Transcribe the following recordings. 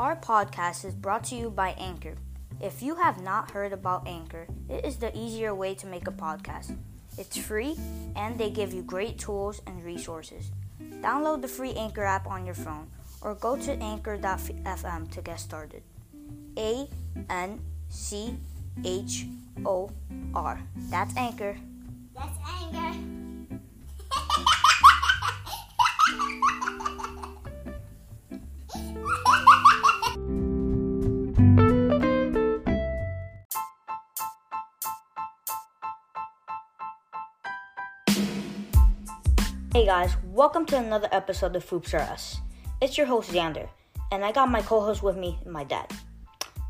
Our podcast is brought to you by Anchor. If you have not heard about Anchor, it is the easier way to make a podcast. It's free and they give you great tools and resources. Download the free Anchor app on your phone or go to anchor.fm to get started. A N C H O R. That's Anchor. That's anger. Hey guys, welcome to another episode of Hoops Are Us. It's your host Xander, and I got my co-host with me, my dad.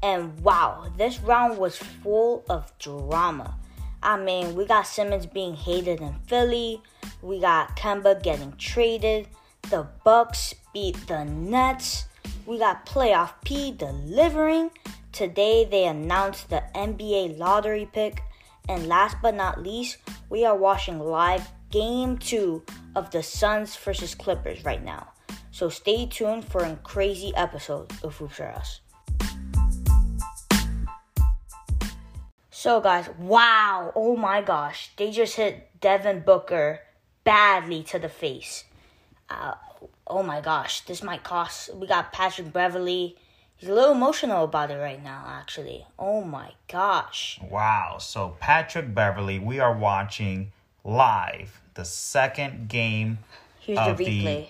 And wow, this round was full of drama. I mean, we got Simmons being hated in Philly, we got Kemba getting traded, the Bucks beat the Nets, we got Playoff P delivering. Today they announced the NBA lottery pick, and last but not least, we are watching live game two of the Suns versus Clippers right now. So stay tuned for a crazy episode of Hoops Are Us. So guys, wow, oh my gosh, they just hit Devin Booker badly to the face. Uh, oh my gosh, this might cost. We got Patrick Beverley. He's a little emotional about it right now, actually. Oh my gosh. Wow. So, Patrick Beverley, we are watching live the second game Here's of the replay.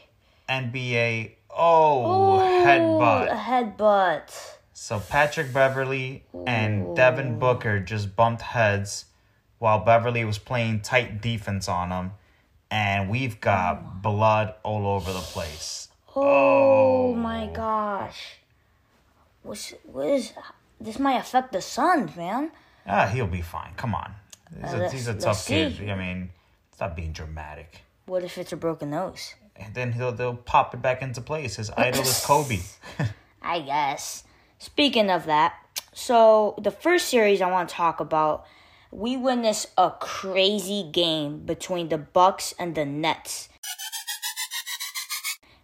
the NBA. Oh, a headbutt. headbutt. So, Patrick Beverley and Devin Booker just bumped heads while Beverley was playing tight defense on him. And we've got blood all over the place. Oh, my gosh. What's, what is this? Might affect the Suns, man. Ah, he'll be fine. Come on. He's, Uh, a, let's- he's a tough kid. see. I mean, stop being dramatic. What if it's a broken nose? And then he'll they'll pop it back into place. His idol is Kobe. I guess. Speaking of that, so the first series I want to talk about, we witnessed a crazy game between the Bucks and the Nets.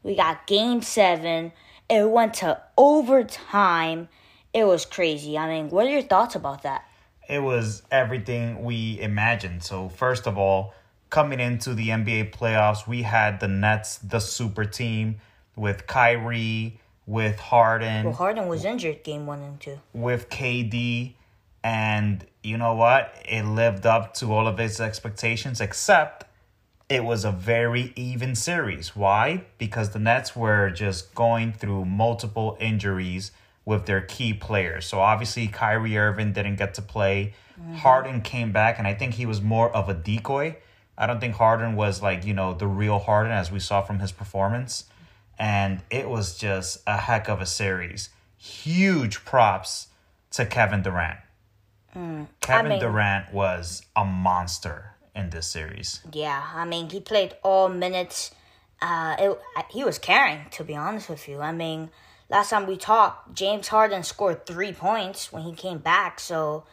We got game 7. It went to overtime. It was crazy. I mean, what are your thoughts about that? It was everything we imagined. So first of all, coming into the NBA playoffs, we had the Nets, the super team with Kyrie, with Harden, Well, Harden was injured game 1 and 2. with KD, and you know what? It lived up to all of its expectations, except it was a very even series. Why? Because the Nets were just going through multiple injuries with their key players. So obviously Kyrie Irving didn't get to play. Harden came back and I think he was more of a decoy. I don't think Harden was like, you know, the real Harden as we saw from his performance. And it was just a heck of a series. Huge props to Kevin Durant. Kevin mean- Durant was a monster in this series. Yeah, I mean, he played all minutes. Uh, it, he was carrying, to be honest with you. I mean, last time we talked, James Harden scored three points when he came back. So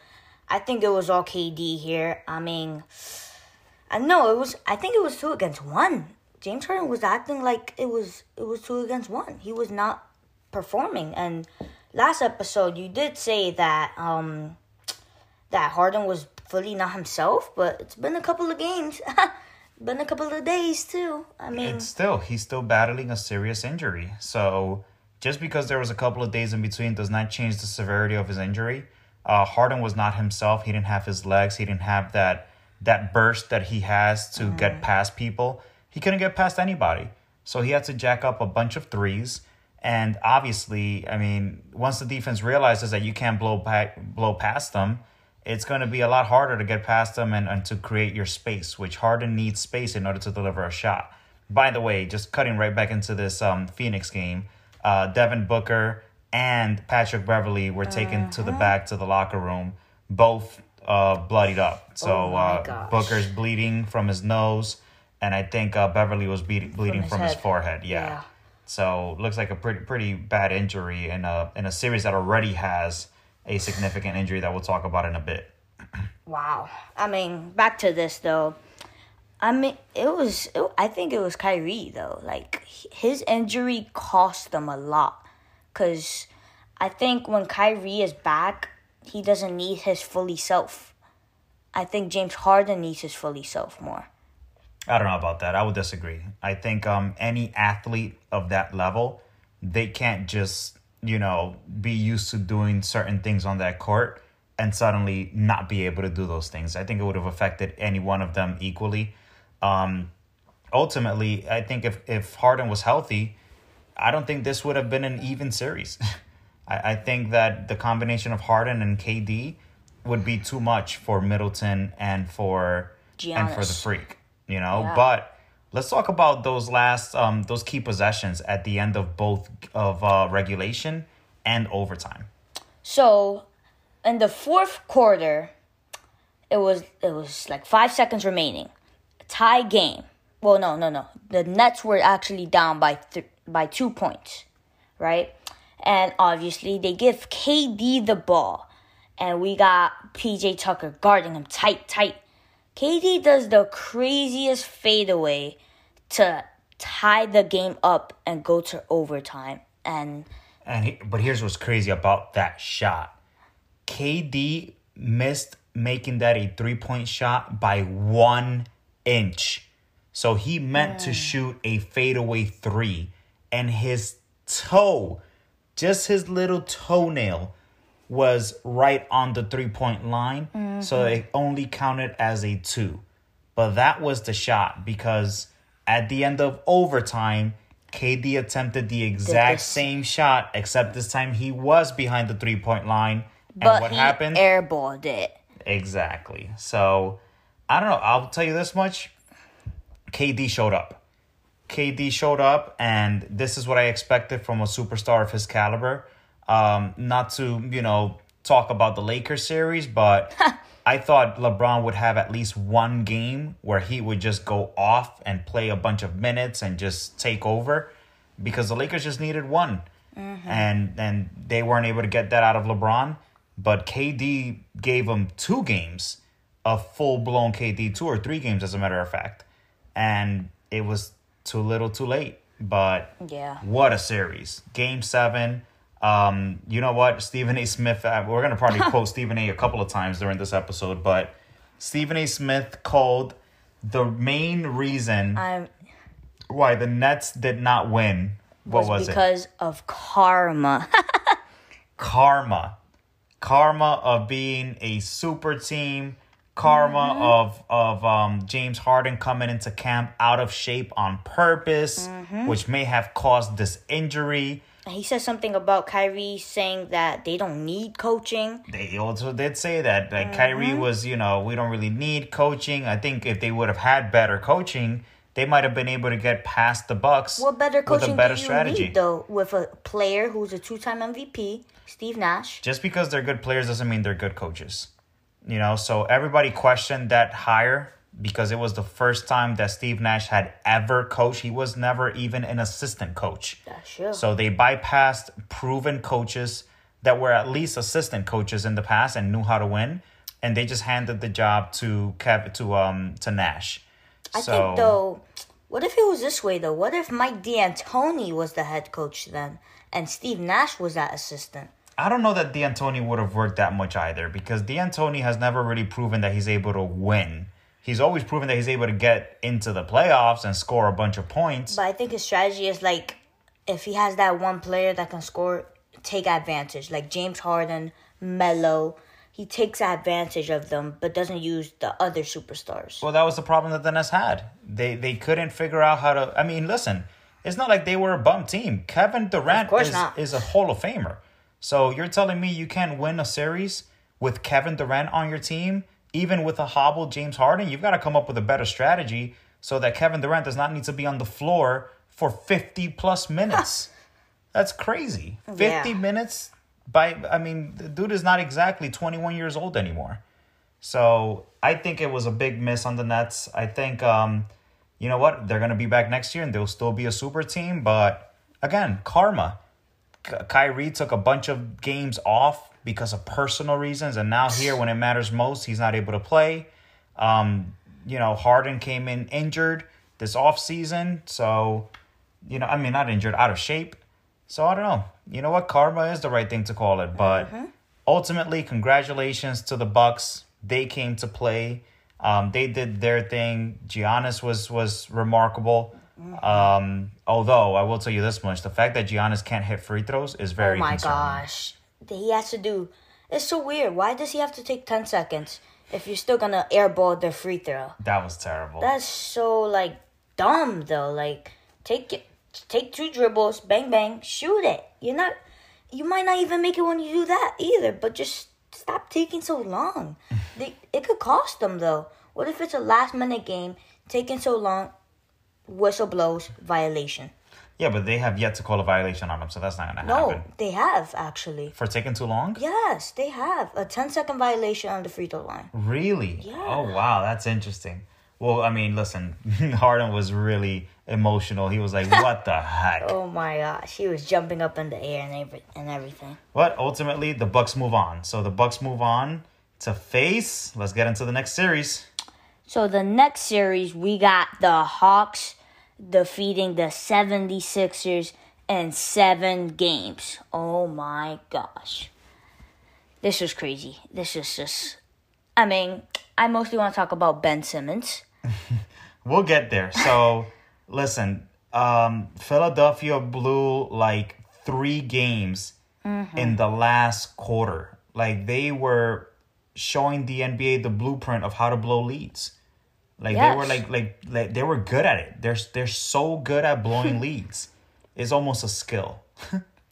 I think it was all KD here. I mean, I know it was. I think it was two against one. James Harden was acting like it was it was two against one. He was not performing. And last episode, you did say that um that Harden was fully not himself, but it's been a couple of games. been a couple of days too. I mean, And still, he's still battling a serious injury. So just because there was a couple of days in between does not change the severity of his injury. Uh, Harden was not himself. He didn't have his legs. He didn't have that that burst that he has to get past people. He couldn't get past anybody. So he had to jack up a bunch of threes. And obviously, I mean, once the defense realizes that you can't blow back, blow past them, it's going to be a lot harder to get past them and, and to create your space, which Harden needs space in order to deliver a shot. By the way, just cutting right back into this um, Phoenix game, uh, Devin Booker and Patrick Beverley were taken to the back to the locker room, both uh, bloodied up. So Oh uh. Booker's bleeding from his nose, and I think uh, Beverley was bleed- bleeding his from his, forehead. Yeah. Yeah. So looks like a pretty pretty bad injury in a in a series that already has a significant injury that we'll talk about in a bit. wow. I mean, back to this though. I mean, it was. It, I think it was Kyrie though. Like his injury cost them a lot, cause I think when Kyrie is back, he doesn't need his fully self. I think James Harden needs his fully self more. I don't know about that. I would disagree. I think um, any athlete of that level, they can't just you know be used to doing certain things on that court and suddenly not be able to do those things. I think it would have affected any one of them equally. Um, ultimately, I think if if Harden was healthy, I don't think this would have been an even series. I, I think that the combination of Harden and KD would be too much for Middleton and for and for the freak, you know. Yeah. But let's talk about those last um those key possessions at the end of both of uh, regulation and overtime. So, in the fourth quarter, it was it was like five seconds remaining, tie game. Well, no, no, no. The Nets were actually down by th- by two points, right? And obviously, they give KD the ball, and we got PJ Tucker guarding him tight, tight. KD does the craziest fadeaway to tie the game up and go to overtime, and And he, but here's what's crazy about that shot. KD missed making that a three point shot by one inch. So he meant to shoot a fadeaway three, and his toe, just his little toenail, was right on the three point line. So mm-hmm. it only counted as a two. But that was the shot because at the end of overtime, KD attempted the exact same shot, except this time he was behind the three point line. And but what he happened? airballed it. Exactly. So I don't know. I'll tell you this much. KD showed up. KD showed up, and this is what I expected from a superstar of his caliber. Um, not to, you know, talk about the Lakers series, but I thought LeBron would have at least one game where he would just go off and play a bunch of minutes and just take over because the Lakers just needed one. And and they weren't able to get that out of LeBron, but KD gave him two games of full blown KD, two or three games as a matter of fact. And it was too little, too late. But Yeah. what a series. Game 7 um, you know what? Stephen A. Smith, uh, we're going to probably quote Stephen A. a couple of times during this episode, but Stephen A. Smith called the main reason I'm why the Nets did not win. What was, was, it? because of karma. Karma. Karma of being a super team. Karma Mm-hmm. of of um, James Harden coming into camp out of shape on purpose, Mm-hmm. which may have caused this injury. he said something about Kyrie saying that they don't need coaching. They also did say that like Mm-hmm. Kyrie was, you know, we don't really need coaching. I think if they would have had better coaching, they might have been able to get past the Bucks What better with coaching a better do you strategy. need though with a player who's a two-time MVP, Steve Nash? Just because they're good players doesn't mean they're good coaches. You know, so everybody questioned that hire because it was the first time that Steve Nash had ever coached. He was never even an assistant coach. That's true. So they bypassed proven coaches that were at least assistant coaches in the past and knew how to win, and they just handed the job to Kev to um to Nash. I so think though, what if it was this way though? What if Mike D'Antoni was the head coach then, and Steve Nash was that assistant? I don't know that D'Antoni would have worked that much either because D'Antoni has never really proven that he's able to win. He's always proven that he's able to get into the playoffs and score a bunch of points. But I think his strategy is like, if he has that one player that can score, take advantage. Like James Harden, Melo, he takes advantage of them, but doesn't use the other superstars. Well, that was the problem that the Nets had. They they couldn't figure out how to. I mean, listen, it's not like they were a bum team. Kevin Durant is, not. is a Hall of Famer. So you're telling me you can't win a series with Kevin Durant on your team, even with a hobbled James Harden? You've got to come up with a better strategy so that Kevin Durant does not need to be on the floor for 50 plus minutes. That's crazy. 50 Yeah. minutes by I mean, the dude is not exactly 21 years old anymore. So I think it was a big miss on the Nets. I think, um, you know what? They're going to be back next year and they'll still be a super team. But again, karma. Ky- Kyrie took a bunch of games off because of personal reasons. And now, here, when it matters most, he's not able to play. Um, you know, Harden came in injured this offseason. So, you know, I mean, not injured, out of shape. So I don't know. You know what? Karma is the right thing to call it. But ultimately, congratulations to the Bucks. They came to play. Um, they did their thing. Giannis was was remarkable. Um, although I will tell you this much: the fact that Giannis can't hit free throws is very Oh my concerning. gosh. He has to do. It's so weird. Why does he have to take 10 seconds if you're still gonna airball the free throw? That was terrible. That's so, like, dumb, though. Like, take it. Take two dribbles, bang bang, shoot it. You're not. You might not even make it when you do that either. But just stop taking so long. they, it could cost them though. What if it's a last minute game, taking so long? Whistle blows, violation. yeah, but they have yet to call a violation on them, so that's not gonna No, happen. No, they have actually. For taking too long? Yes, they have a 10 second violation on the free throw line. Really? Yeah. Oh wow, that's interesting. Well, I mean, listen, Harden was really emotional. He was like, "What the heck?" Oh my gosh, he was jumping up in the air and every, and everything. But ultimately, the Bucks move on. So the Bucks move on to face. Let's get into the next series. So the next series, we got the Hawks defeating the 76ers in seven games. Oh my gosh. This was crazy. This is just. I mean, I mostly want to talk about Ben Simmons. We'll get there. So, listen, um, Philadelphia blew like three games in the last quarter. Like they were showing the NBA the blueprint of how to blow leads. Like they were like, like like they were good at it. They're they're so good at blowing leads. It's almost a skill.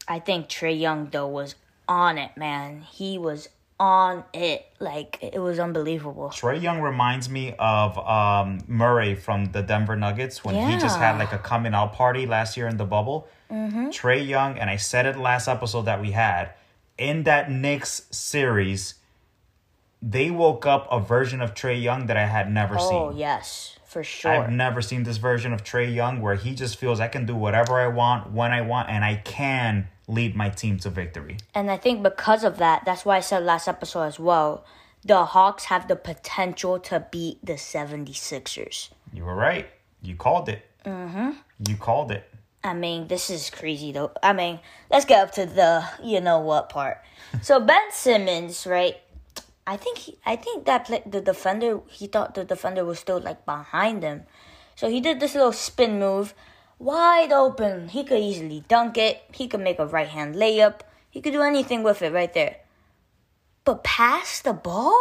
I think Trae Young, though, was on it, man. He was on it. Like, it was unbelievable. Trae Young reminds me of um, Murray from the Denver Nuggets when he just had like a coming out party last year in the bubble. Trae Young, and I said it last episode that we had in that Knicks series, they woke up a version of Trae Young that I had never Oh, seen. Oh, yes, for sure. I've never seen this version of Trae Young where he just feels I can do whatever I want when I want and I can lead my team to victory. And I think because of that, that's why I said last episode as well, the Hawks have the potential to beat the 76ers. You were right. You called it. Mm-hmm. You called it. I mean, this is crazy though. I mean, let's get up to the you know what part. so Ben Simmons, right? I think he, I think that play, the defender he thought the defender was still like behind him, so he did this little spin move, wide open. He could easily dunk it. He could make a right hand layup. He could do anything with it right there. But pass the ball?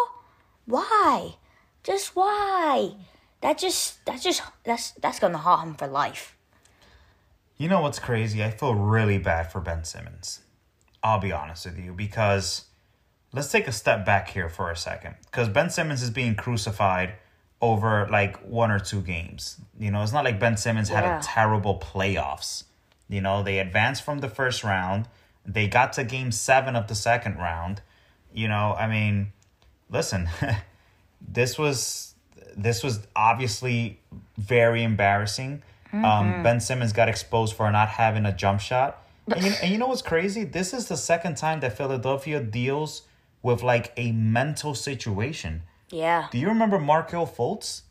Why? Just why? That just that just that's that's gonna haunt him for life. You know what's crazy? I feel really bad for Ben Simmons. I'll be honest with you because let's take a step back here for a second because Ben Simmons is being crucified over like one or two games. You know, it's not like Ben Simmons had a terrible playoffs. You know, they advanced from the first round, they got to game 7 of the second round. You know, I mean, listen, this was this was obviously very embarrassing. Um, ben Simmons got exposed for not having a jump shot. And you, and you know what's crazy? This is the second time that Philadelphia deals with like a mental situation. Yeah. Do you remember Markelle Fultz?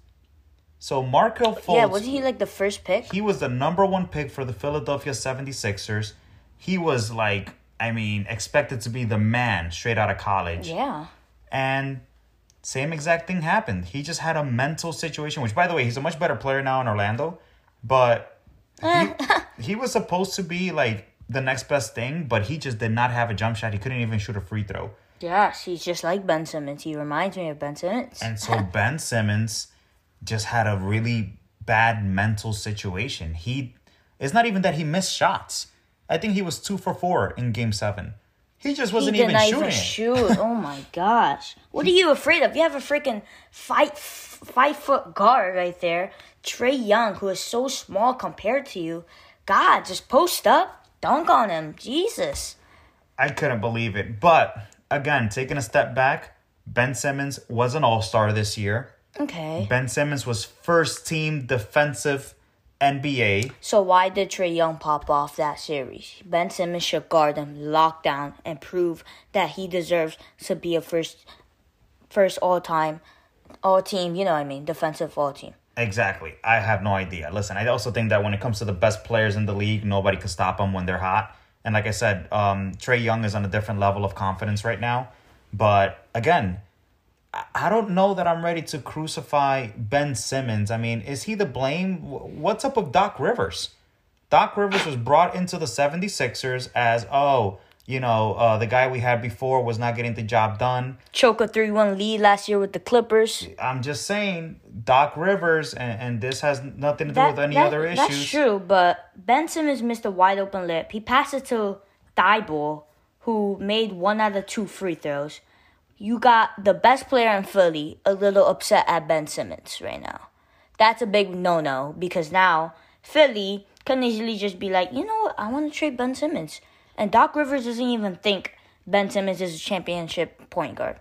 So Markelle Fultz, Yeah, wasn't he like the first pick? he was the number one pick for the Philadelphia 76ers. He was like, I mean, expected to be the man straight out of college. Yeah. And same exact thing happened. He just had a mental situation, which by the way, he's a much better player now in Orlando. But he, he was supposed to be like the next best thing, but he just did not have a jump shot. He couldn't even shoot a free throw. Yes, he's just like Ben Simmons. He reminds me of Ben Simmons. And so Ben Simmons just had a really bad mental situation. He it's not even that he missed shots. I think he was two for four in game seven. He just wasn't did even shooting. even shoot. Oh my gosh. What are you afraid of? You have a freaking five five foot guard right there, Trae Young, who is so small compared to you. God, just post up, dunk on him. Jesus. I couldn't believe it. But again, taking a step back, Ben Simmons was an all star this year. Okay. Ben Simmons was first team defensive NBA. So why did Trae Young pop off that series? Ben Simmons should guard him, lock down, and prove that he deserves to be a first, first all time, all team. You know what I mean? Defensive all team. Exactly. I have no idea. Listen, I also think that when it comes to the best players in the league, nobody can stop them when they're hot. And like I said, um, Trae Young is on a different level of confidence right now. But again, I- don't know that I'm ready to crucify Ben Simmons. I mean, is he the blame? What's up with Doc Rivers? Doc Rivers was brought into the 76ers as, oh, you know, uh, the guy we had before was not getting the job done. Choke a 3 1 lead last year with the Clippers. I'm just saying, Doc Rivers, and, and this has nothing to do That- with any that- other issues. That's true, but Ben Simmons missed a wide open lip. He passed it to Thybulle, who made one out of two free throws. You got the best player in Philly a little upset at Ben Simmons right now. That's a big no no because now Philly can easily just be like, you know what, I want to trade Ben Simmons. And Doc Rivers doesn't even think Ben Simmons is a championship point guard.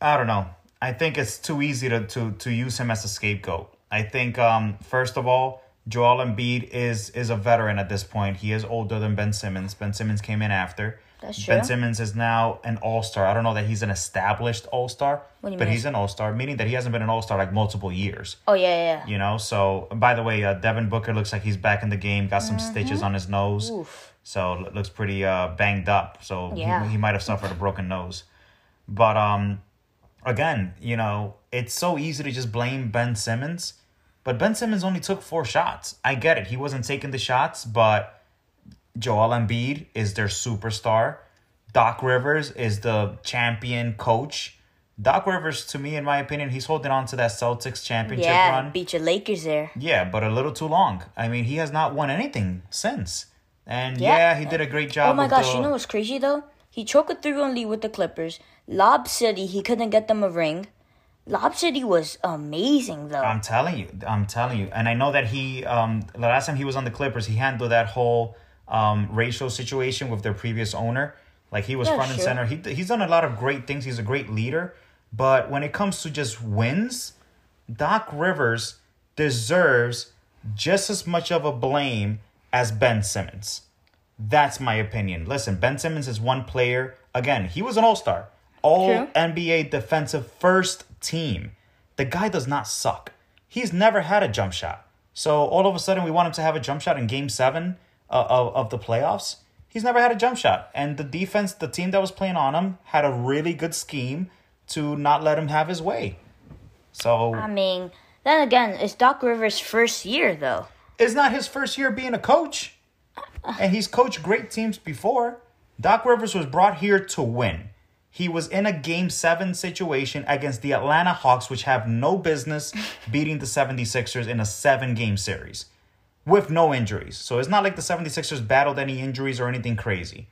I don't know. I think it's too easy to, to, to use him as a scapegoat. I think, um, first of all, Joel Embiid is is a veteran at this point. He is older than Ben Simmons. Ben Simmons came in after. That's true. Ben. Simmons is now an all star. I don't know that he's an established all star, What do you but mean? he's an all star, meaning that he hasn't been an all star like multiple years. Oh, yeah, yeah, yeah. You know, so by the way, uh, Devin Booker looks like he's back in the game. Got some stitches on his nose, Mm-hmm. Oof. So it looks pretty uh, banged up. So Yeah. he, he might have suffered a broken nose. But um, again, you know, it's so easy to just blame Ben Simmons. But Ben Simmons only took four shots. I get it; he wasn't taking the shots, but Joel Embiid is their superstar. Doc Rivers is the champion coach. Doc Rivers, to me, in my opinion, he's holding on to that Celtics championship Yeah, run. beat your Lakers there. Yeah, but a little too long. I mean, he has not won anything since. And Yeah. yeah, he did a great job. Oh my gosh, the- you know what's crazy though? He choked a 3 1 lead with the Clippers. Lob City, he couldn't get them a ring. Lob City was amazing though. I'm telling you, I'm telling you, and I know that he, um, the last time he was on the Clippers, he handled that whole um racial situation with their previous owner. Like he was Yeah, front and sure. center. He he's done a lot of great things. He's a great leader, but when it comes to just wins, Doc Rivers deserves just as much of a blame as Ben Simmons. That's my opinion. Listen, Ben Simmons is one player. Again, he was an all star, all True. NBA defensive first team. The guy does not suck. He's never had a jump shot. So all of a sudden, we want him to have a jump shot in game seven uh, of, of the playoffs. He's never had a jump shot. And the defense, the team that was playing on him, had a really good scheme to not let him have his way. So I mean, then again, it's Doc Rivers' first year though. It's not his first year being a coach. And he's coached great teams before. Doc Rivers was brought here to win. He was in a game seven situation against the Atlanta Hawks, which have no business beating the 76ers in a seven game series with no injuries. So it's not like the 76ers battled any injuries or anything crazy.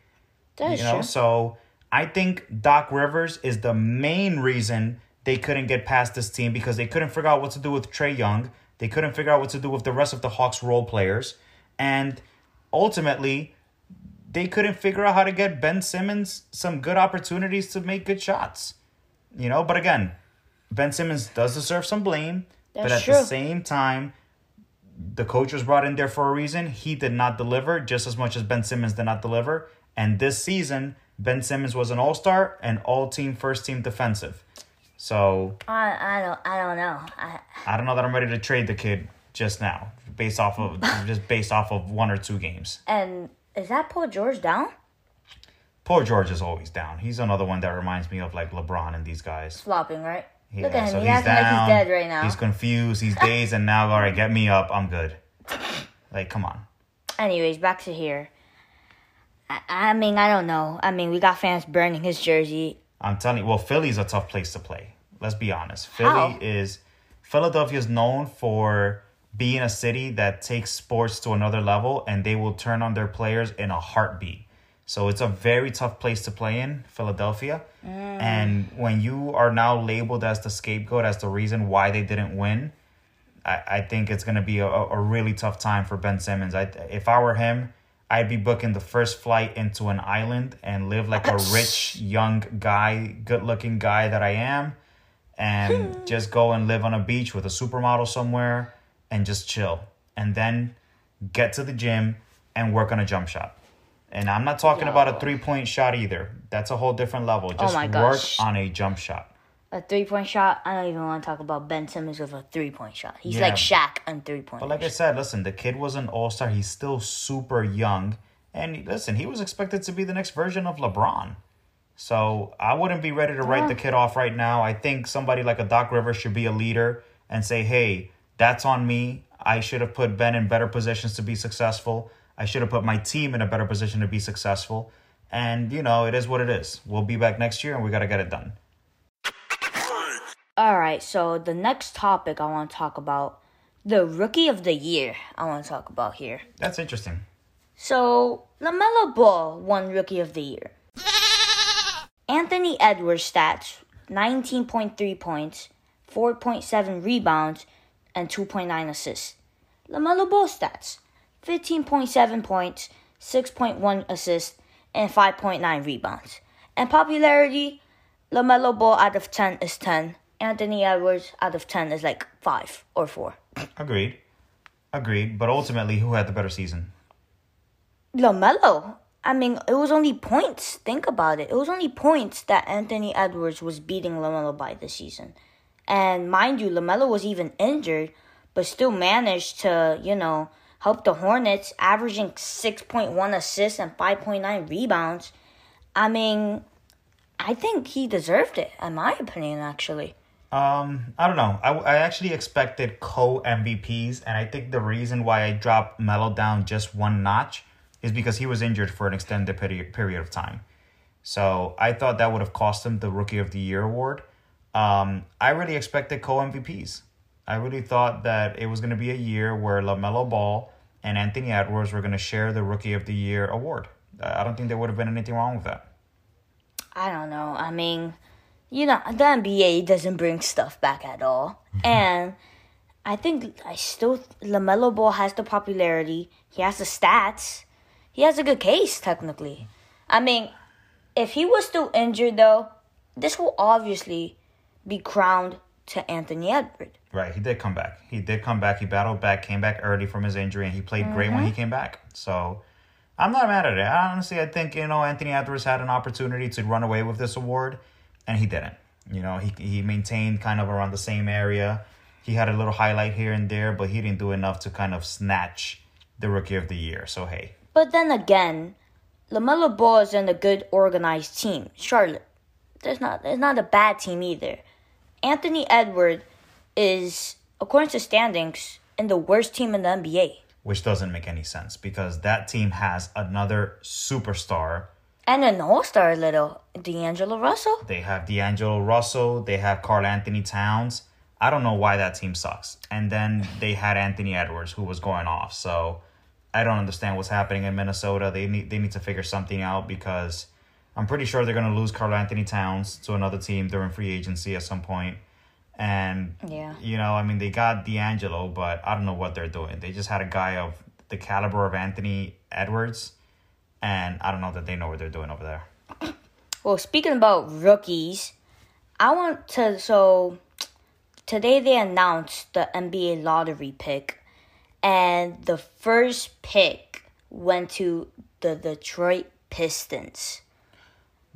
That's You know, true. so I think Doc Rivers is the main reason they couldn't get past this team because they couldn't figure out what to do with Trae Young. They couldn't figure out what to do with the rest of the Hawks role players. And ultimately, they couldn't figure out how to get Ben Simmons some good opportunities to make good shots. You know, but again, Ben Simmons does deserve some blame. That's but at true. the same time, the coach was brought in there for a reason. He did not deliver just as much as Ben Simmons did not deliver. And this season, Ben Simmons was an all star and all team first team defensive. So I I don't I don't know. I I don't know that I'm ready to trade the kid just now, based off of just based off of one or two games. and is that Paul George down? Poor George is always down. He's another one that reminds me of like LeBron and these guys. Flopping, right? Yeah, Look at him. so he's acting like he's dead right now. He's confused. He's dazed, and now all right, get me up. I'm good. Like, come on. Anyways, back to here. I, I mean, I don't know. I mean, we got fans burning his jersey. I'm telling you, well, Philly's a tough place to play. Let's be honest. Philly is Philadelphia is known for being a city that takes sports to another level and they will turn on their players in a heartbeat. So it's a very tough place to play in, Philadelphia. Mm. And when you are now labeled as the scapegoat, as the reason why they didn't win, I, I think it's going to be a, a really tough time for Ben Simmons. I, if I were him, I'd be booking the first flight into an island and live like a rich young guy, good looking guy that I am, and just go and live on a beach with a supermodel somewhere and just chill. And then get to the gym and work on a jump shot. And I'm not talking about a three point shot either. That's a whole different level. Oh just my work on a jump shot. A three point shot. I don't even want to talk about Ben Simmons with a three point shot. He's Yeah. like Shaq on three point. But like I said, listen, the kid was an all star. He's still super young. And listen, he was expected to be the next version of LeBron. So I wouldn't be ready to write the kid off right now. I think somebody like a Doc Rivers should be a leader and say, hey, that's on me. I should have put Ben in better positions to be successful. I should have put my team in a better position to be successful. And, you know, it is what it is. We'll be back next year and we got to get it done. All right, so the next topic I want to talk about the rookie of the year. I want to talk about here. That's interesting. So, LaMelo Ball won rookie of the year. Anthony Edwards stats 19.3 points, 4.7 rebounds, and 2.9 assists. LaMelo Ball stats 15.7 points, 6.1 assists, and 5.9 rebounds. And popularity, LaMelo Ball out of 10 is 10. Anthony Edwards out of 10 is like 5 or 4. Agreed. Agreed. But ultimately, who had the better season? LaMelo. I mean, it was only points. Think about it. It was only points that Anthony Edwards was beating LaMelo by this season. And mind you, LaMelo was even injured, but still managed to, you know, help the Hornets, averaging 6.1 assists and 5.9 rebounds. I mean, I think he deserved it, in my opinion, actually. Um, I don't know. I, I actually expected co MVPs, and I think the reason why I dropped Melo down just one notch is because he was injured for an extended period period of time. So I thought that would have cost him the Rookie of the Year award. Um, I really expected co MVPs. I really thought that it was going to be a year where LaMelo Ball and Anthony Edwards were going to share the Rookie of the Year award. I don't think there would have been anything wrong with that. I don't know. I mean, you know, the NBA doesn't bring stuff back at all. and I think I still LaMelo Ball has the popularity. He has the stats. He has a good case technically. I mean, if he was still injured though, this will obviously be crowned to Anthony Edwards. Right, he did come back. He did come back. He battled back, came back early from his injury, and he played great when he mm-hmm. came back. So I'm not mad at it. Honestly, I think you know Anthony Edwards had an opportunity to run away with this award, and he didn't. You know, he he maintained kind of around the same area. He had a little highlight here and there, but he didn't do enough to kind of snatch the Rookie of the Year. So hey, But then again, LaMelo Ball is in a good organized team. Charlotte. There's not there's not a bad team either. Anthony Edward is, according to standings, in the worst team in the NBA. which doesn't make any sense because that team has another superstar. And an all-star little D'Angelo Russell. They have D'Angelo Russell. They have Karl-Anthony Towns. I don't know why that team sucks. And then they had Anthony Edwards, who was going off. So I don't understand what's happening in Minnesota. They need they need to figure something out because I'm pretty sure they're going to lose Karl-Anthony Towns to another team during free agency at some point. And Yeah. you know, I mean, they got D'Angelo, but I don't know what they're doing. They just had a guy of the caliber of Anthony Edwards, and I don't know that they know what they're doing over there. Well, speaking about rookies, I want to so today they announced the NBA lottery pick and the first pick went to the Detroit Pistons.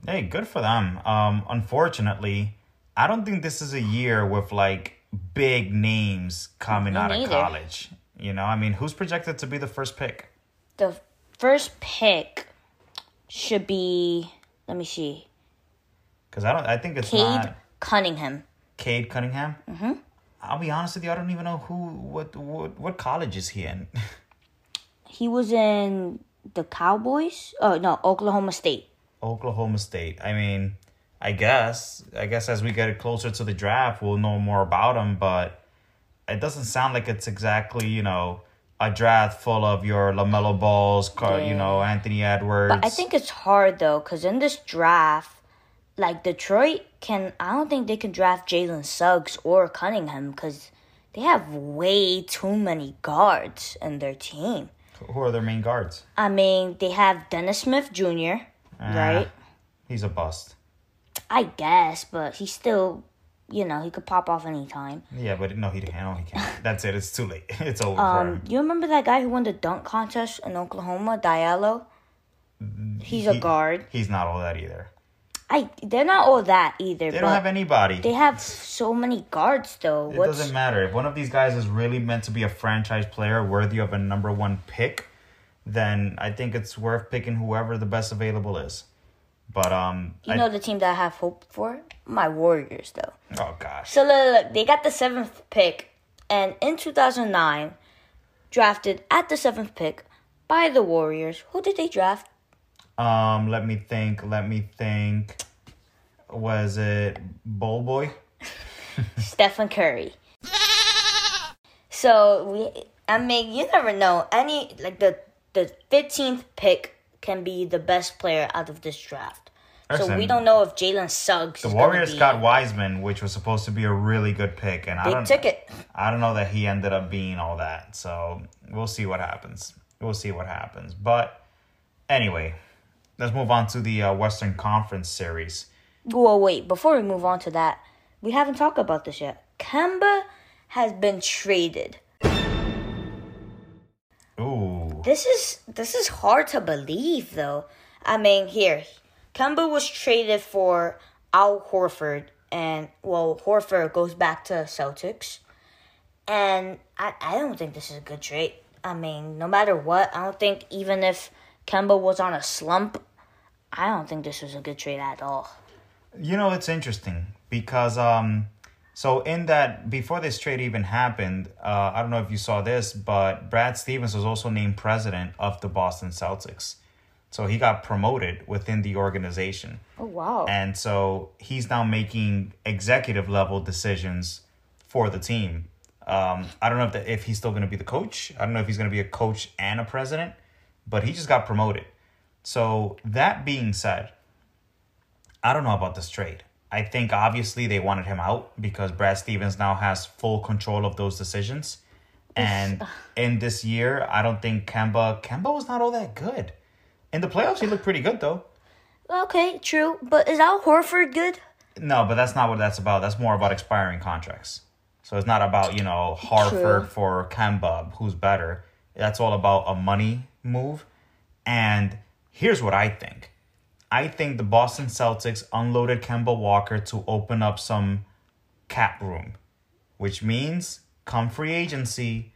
Hey, good for them. Um, unfortunately, I don't think this is a year with like big names coming Me out of college. You know, I mean, who's projected to be the first pick? The first pick should be let me see. Because I don't. I think it's Cade not Cunningham. Cade Cunningham. Mm-hmm. I'll be honest with you. I don't even know who. What what what college is he in? He was in the Cowboys? Oh no, Oklahoma State. Oklahoma State. I mean, I guess I guess as we get closer to the draft, we'll know more about him. But it doesn't sound like it's exactly you know a draft full of your Lamelo Balls, Car- you know Anthony Edwards. But I think it's hard though, because in this draft, like Detroit can, I don't think they can draft Jalen Suggs or Cunningham because they have way too many guards in their team. who are their main guards? I mean, they have Dennis Smith Jr., right? He's a bust. I guess, but he's still, you know, he could pop off anytime. Yeah, but no, he can't. No, he can't. That's it. It's too late. It's over for Um, him. you remember that guy who won the dunk contest in Oklahoma, Diallo? He's a guard. He's not all that either. I they're not all that either. They don't have anybody. They have so many guards though. It What's doesn't matter. If one of these guys is really meant to be a franchise player worthy of a number one pick, then I think it's worth picking whoever the best available is. But um, You I- know the team that I have hope for? My Warriors, though. oh gosh, So look, look, they got the seventh pick, and in 2009, drafted at the seventh pick by the Warriors. Who did they draft? Um, let me think. Let me think. Was it Bull Boy? Stephen Curry. So we, I mean, you never know. Any like the the 15th pick can be the best player out of this draft. so we don't know if Jalen Suggs. The Warriors be got Wiseman, which was supposed to be a really good pick, and I don't. ticket. I don't know that he ended up being all that. So we'll see what happens. We'll see what happens. But anyway, let's move on to the uh, Western Conference series. Well, wait. Before we move on to that, we haven't talked about this yet. Kemba has been traded. Ooh, This is this is hard to believe, though. I mean, here, Kemba was traded for Al Horford, and well, Horford goes back to Celtics, and I I don't think this is a good trade. I mean, no matter what, I don't think even if Kemba was on a slump, I don't think this was a good trade at all. you know it's interesting because um, so in that before this trade even happened, uh, I don't know if you saw this, but Brad Stevens was also named president of the Boston Celtics. So he got promoted within the organization. Oh wow! And so he's now making executive level decisions for the team. Um, I don't know if, the, if he's still going to be the coach. I don't know if he's going to be a coach and a president, but he just got promoted. So that being said, I don't know about this trade. I think obviously they wanted him out because Brad Stevens now has full control of those decisions. And in this year, I don't think Kemba Kemba was not all that good. In the playoffs, he looked pretty good though. okay, true, but is Al Horford good? No, but that's not what that's about. That's more about expiring contracts. So it's not about, you know, Horford True. for Kemba, who's better. That's all about a money move. And here's what I think. I think the Boston Celtics unloaded Kemba Walker to open up some cap room, which means come free agency,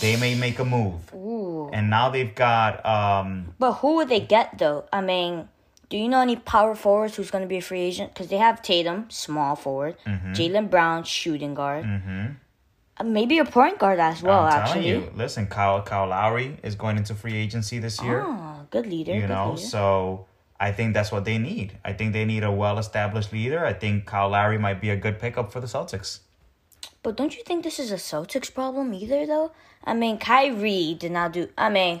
they may make a move. Ooh. And now they've got um But who would they get though? I mean, do you know any power forwards who's going to be a free agent? Because they have Tatum, small forward, Mm-hmm. Jaylen Brown, shooting guard, mm-hmm. maybe a point guard as well. I'm actually, you, listen, Kyle Kyle Lowry is going into free agency this year. oh, good leader. you good know leader. so i think that's what they need i think they need a well-established leader i think kyle lowry might be a good pickup for the celtics But don't you think this is a Celtics problem either, though? I mean, Kyrie did not do. I mean,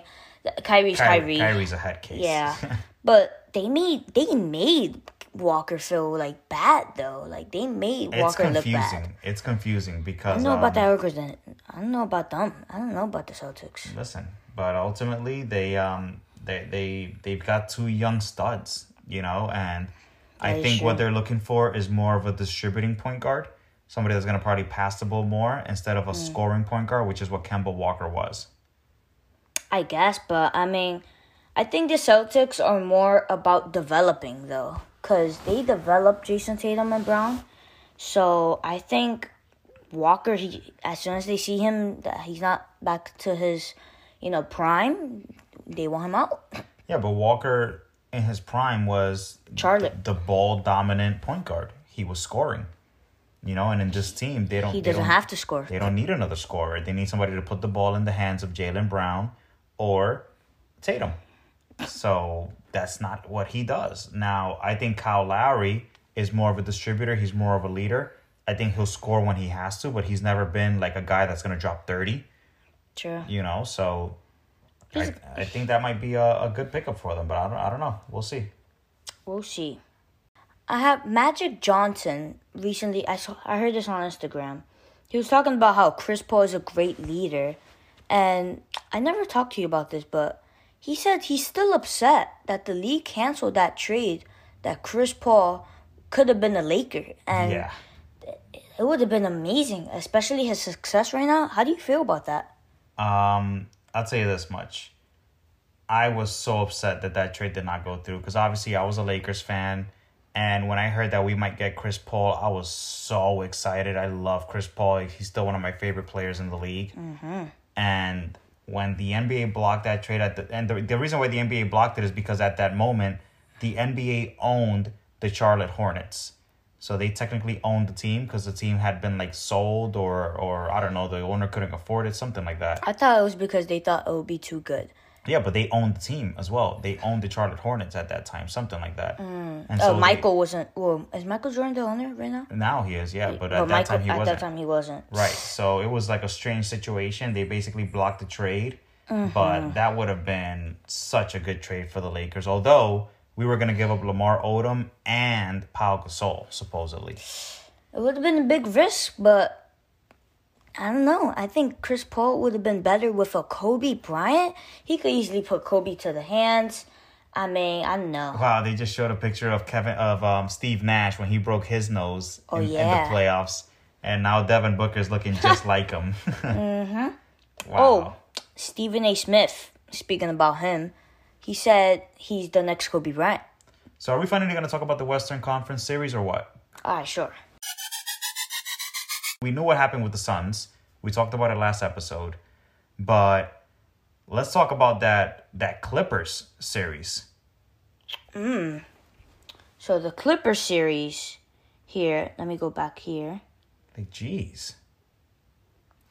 Kyrie's Ky- Kyrie. kyrie's a head case Yeah, but they made they made Walker feel like bad though. Like they made it's Walker look bad. confusing it's confusing because I don't know about um, the Lakers. I don't know about them. I don't know about the Celtics. listen but ultimately they um they they they've got two young studs you know and i That think what they're looking for is more of a distributing point guard somebody that's going to probably pass the ball more instead of a Hmm. scoring point guard which is what Kemba walker was I guess, but I mean, I think the Celtics are more about developing though, cause they developed Jayson Tatum and Brown. So I think Walker, he as soon as they see him that he's not back to his, you know, prime, they want him out. Yeah, but Walker in his prime was Charlotte. the, the ball dominant point guard. He was scoring. You know, and in this team they don't He doesn't don't- have to score. They don't need another scorer. They need somebody to put the ball in the hands of Jaylen Brown or Tatum. So that's not what he does. Now, I think Kyle Lowry is more of a distributor. He's more of a leader. I think he'll score when he has to, but he's never been like a guy that's going to drop 30, True. you know? So I, I think that might be a, a good pickup for them, but I don't, I don't know. We'll see. We'll see. I have Magic Johnson recently. I saw. I heard this on Instagram. He was talking about how Chris Paul is a great leader, and I never talked to you about this, but he said he's still upset that the league canceled that trade that Chris Paul could have been a Laker, and Yeah. it would have been amazing, especially his success right now. How do you feel about that? Um, I'll tell you this much. I was so upset that that trade did not go through because obviously I was a Lakers fan, and when I heard that we might get Chris Paul, I was so excited. I love Chris Paul; he's still one of my favorite players in the league. Mm-hmm. And when the NBA blocked that trade at the and the, the reason why the NBA blocked it is because at that moment the NBA owned the Charlotte Hornets. So they technically owned the team because the team had been like sold or or I don't know the owner couldn't afford it something like that. I thought it was because they thought it would be too good. Yeah, but they owned the team as well. They owned the Charlotte Hornets at that time, something like that. And Oh, they- Michael wasn't. Well, is Michael Jordan the owner right now? now he is, yeah, but at that Michael time he at wasn't. that time he wasn't. Right. So it was like a strange situation. They basically blocked the trade, Mm-hmm. but that would have been such a good trade for the Lakers. Although we were gonna give up Lamar Odom and Paul Gasol supposedly. It would have been a big risk, but I don't know. I think Chris Paul would have been better with a Kobe Bryant. He could easily put Kobe to the hands. I mean, I don't know. Wow, they just showed a picture of Kevin of um, Steve Nash when he broke his nose Oh, in, in the playoffs, and now Devin Booker's looking just like him. mm-hmm. Wow. Oh, Stephen A. Smith, speaking about him, he said he's the next Kobe Bryant. So are we finally gonna talk about the Western Conference series or what? Alright, sure. we knew what happened with the Suns. We talked about it last episode, but let's talk about that that Clippers series. Hmm. So the Clipper series here, let me go back here. Like, jeez,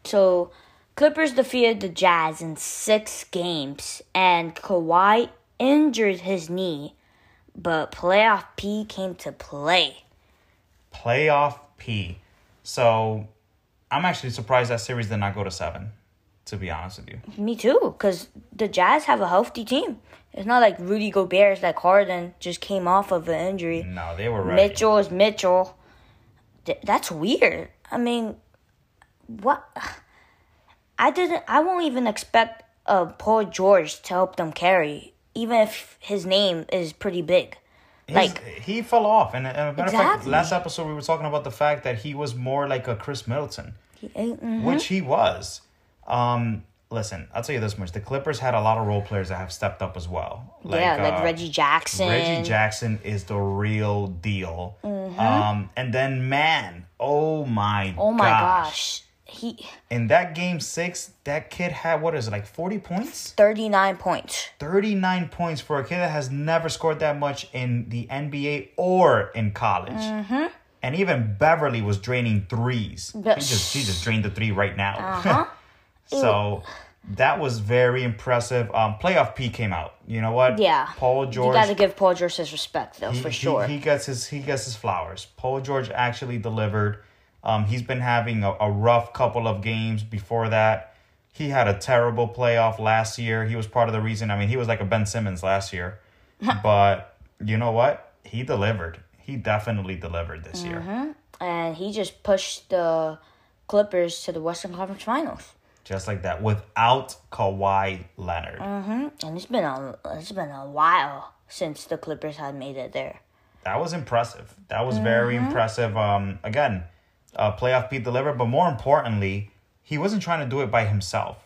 So Clippers defeated the Jazz in six games, and Kawhi injured his knee, but playoff P came to play. playoff P. So I'm actually surprised that series did not go to seven. To be honest with you, Me too, because the Jazz have a healthy team. It's not like Rudy Gobert, like Harden just came off of an injury. no, they were ready. Mitchell is Mitchell. Th- That's weird. I mean, what? I didn't. I won't even expect uh, Paul George to help them carry, even if his name is pretty big. His- Like he fell off, and, and a matter of fact, last episode we were talking about the fact that he was more like a Khris Middleton. he, mm, which he was. Um, listen, I'll tell you this much: the Clippers had a lot of role players that have stepped up as well. yeah, like uh, Reggie Jackson. Reggie Jackson is the real deal. Um, and then man, oh my, Mm-hmm. oh my gosh, he In that game six, that kid had what is it like forty points? thirty nine points. 39 points for a kid that has never scored that much in the NBA or in college. Mm-hmm. And even Beverley was draining threes. He But- just she just drained the three right now. Uh-huh. so that was very impressive. Um, playoff P came out. You know what? Yeah, Paul George. You got to give Paul George his respect though, he, for he- sure. He, gets his he gets his flowers. Paul George actually delivered. Um, he's been having a, a rough couple of games before that. He had a terrible playoff last year. He was part of the reason. I mean, he was like a Ben Simmons last year. but you know what? He delivered. He definitely delivered this year. Mm-hmm. and he just pushed the Clippers to the Western Conference Finals. Just like that. Without Kawhi Leonard. And it's been a it's been a while since the Clippers had made it there. that was impressive. That was very Mm-hmm. impressive. Um, again, uh, playoff Pete delivered, but more importantly, he wasn't trying to do it by himself.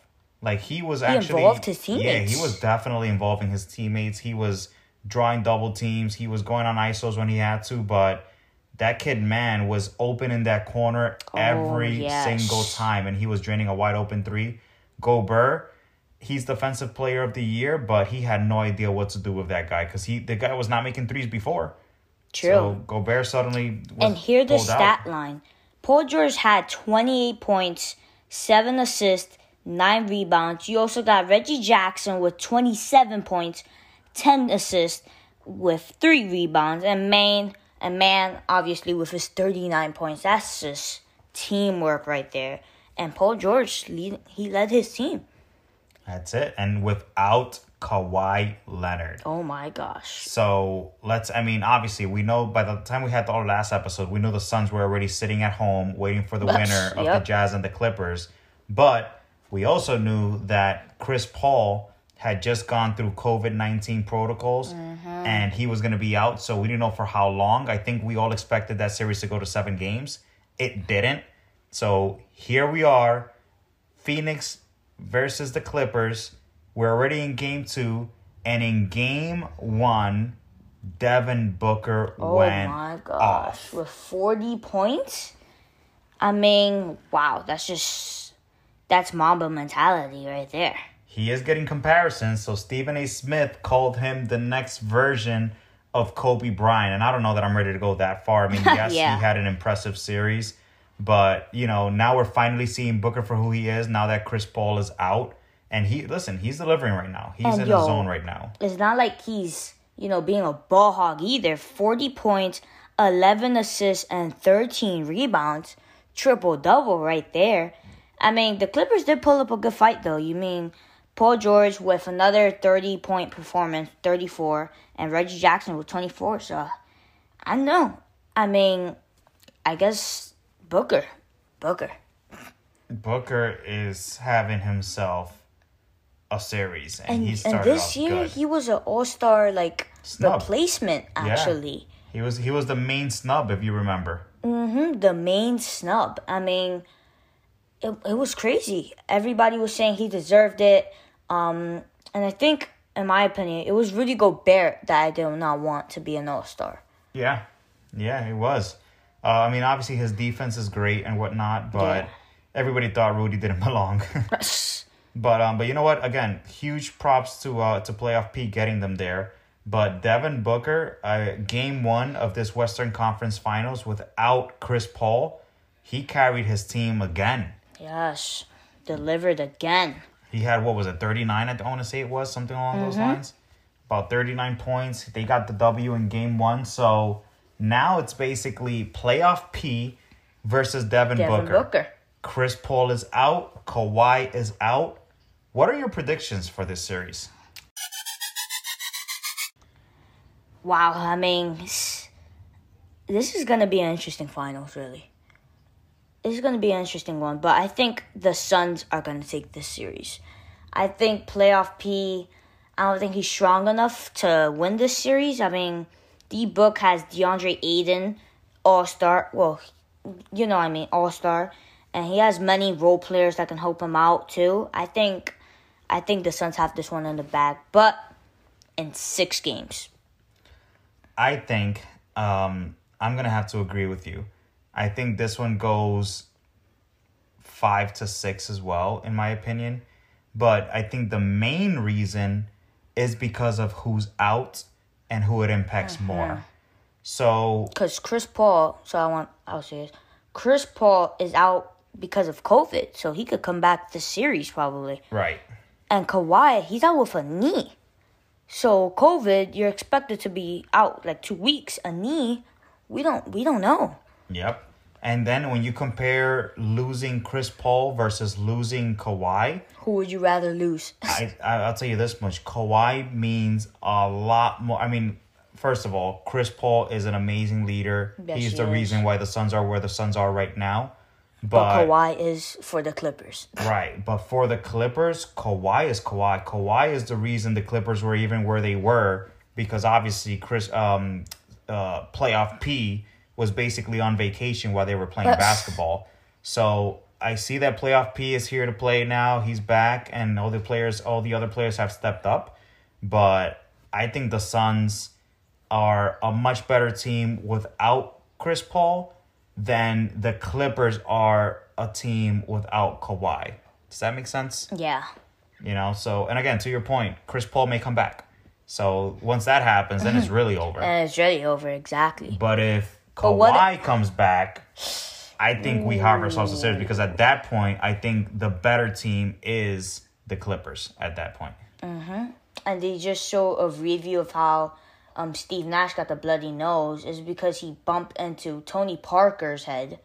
Like he was actually involved his teammates. Yeah, he was definitely involving his teammates. He was drawing double teams. He was going on isos when he had to, but that kid man was open in that corner every Oh, yes. single time, and he was draining a wide open three. Gobert, he's defensive player of the year, but he had no idea what to do with that guy because he the guy was not making threes before. True. So Gobert suddenly was and here the pulled out. stat line. Paul George had 28 points, 7 assists, 9 rebounds. You also got Reggie Jackson with 27 points, 10 assists with 3 rebounds and man and man obviously with his 39 points. That's just teamwork right there. And Paul George lead, he led his team. That's it. And without Kawhi Leonard. Oh my gosh. So let's, I mean, obviously, we know by the time we had the last episode, we know the Suns were already sitting at home waiting for the winner of the Jazz and the Clippers. But we also knew that Chris Paul had just gone through COVID 19 protocols mm-hmm. and he was going to be out. So we didn't know for how long. I think we all expected that series to go to seven games. It didn't. So here we are Phoenix versus the Clippers. We're already in game two. And in game one, Devin Booker Oh went my gosh. off. With 40 points? I mean, wow, that's just that's Mamba mentality right there. he is getting comparisons. So Stephen A. Smith called him the next version of Kobe Bryant, and I don't know that I'm ready to go that far. I mean, yes, Yeah. he had an impressive series, but you know now we're finally seeing Booker for who he is. Now that Chris Paul is out, and he listen, he's delivering right now. He's And in yo, the zone right now. It's not like he's, you know, being a ball hog either. 40 points, 11 assists, and 13 rebounds. Triple double right there. I mean, the Clippers did pull up a good fight, though. You mean Paul George with another 30 point performance, 34, and Reggie Jackson with 24. So, I don't know. I mean, I guess Booker. Booker. Booker is having himself a series, and, And, he and this year, good. he was an all star, like, Snub. replacement, actually. He was he was the main snub, if you remember. hmm the main snub. I mean, it, it was crazy. Everybody was saying he deserved it. Um, and I think, in my opinion, it was Rudy Gobert that I did not want to be an All Star. Yeah, yeah, it was. Uh, I mean, obviously his defense is great and whatnot, but Yeah. everybody thought Rudy didn't belong. But um, but you know what? Again, huge props to uh to playoff P getting them there. But Devin Booker, uh, game one of this Western Conference Finals without Chris Paul, he carried his team again. yes, delivered again. He had what was it, thirty nine? I want to say it was something along those lines. About thirty nine points. They got the W in game one. So now it's basically playoff P versus Devin, Booker. Devin Booker. Booker. Chris Paul is out. Kawhi is out. What are your predictions for this series? Wow, I mean, this is going to be an interesting finals, really. This is going to be an interesting one, but I think the Suns are going to take this series. I think playoff P, I don't think he's strong enough to win this series. I mean, the Book has DeAndre Ayton, All Star. Well, you know what I mean, All Star, and he has many role players that can help him out too. I think, I think the Suns have this one in the bag, but in six games. I think um, I'm gonna have to agree with you. I think this one goes five to six as well, in my opinion. But I think the main reason is because of who's out and who it impacts more. So because Chris Paul. So I want I'll say this. Chris Paul is out because of COVID, so he could come back this series probably. right, And Kawhi, he's out with a knee. So COVID, you're expected to be out like two weeks. A knee, we don't we don't know. yep. And then when you compare losing Chris Paul versus losing Kawhi, Who would you rather lose? I, I I'll tell you this much: Kawhi means a lot more. I mean, first of all, Chris Paul is an amazing leader. Yes, He's he the is. reason why the Suns are where the Suns are right now. But But, Kawhi is for the Clippers. right, but for the Clippers, Kawhi is Kawhi. Kawhi is the reason the Clippers were even where they were because obviously Chris um uh playoff P was basically on vacation while they were playing But- basketball. So I see that playoff P is here to play now. He's back, and all the players, all the other players have stepped up. But I think the Suns are a much better team without Chris Paul than the Clippers are a team without Kawhi. Does that make sense? Yeah. You know, so and again to your point, Chris Paul may come back. So once that happens, then it's really over. And it's really over exactly. But if Kawhi comes back, I think we have ourselves a series because at that point, I think the better team is the Clippers at that point. Mm-hmm. and they just show a review of how um, Steve Nash got the bloody nose is because he bumped into Tony Parker's head,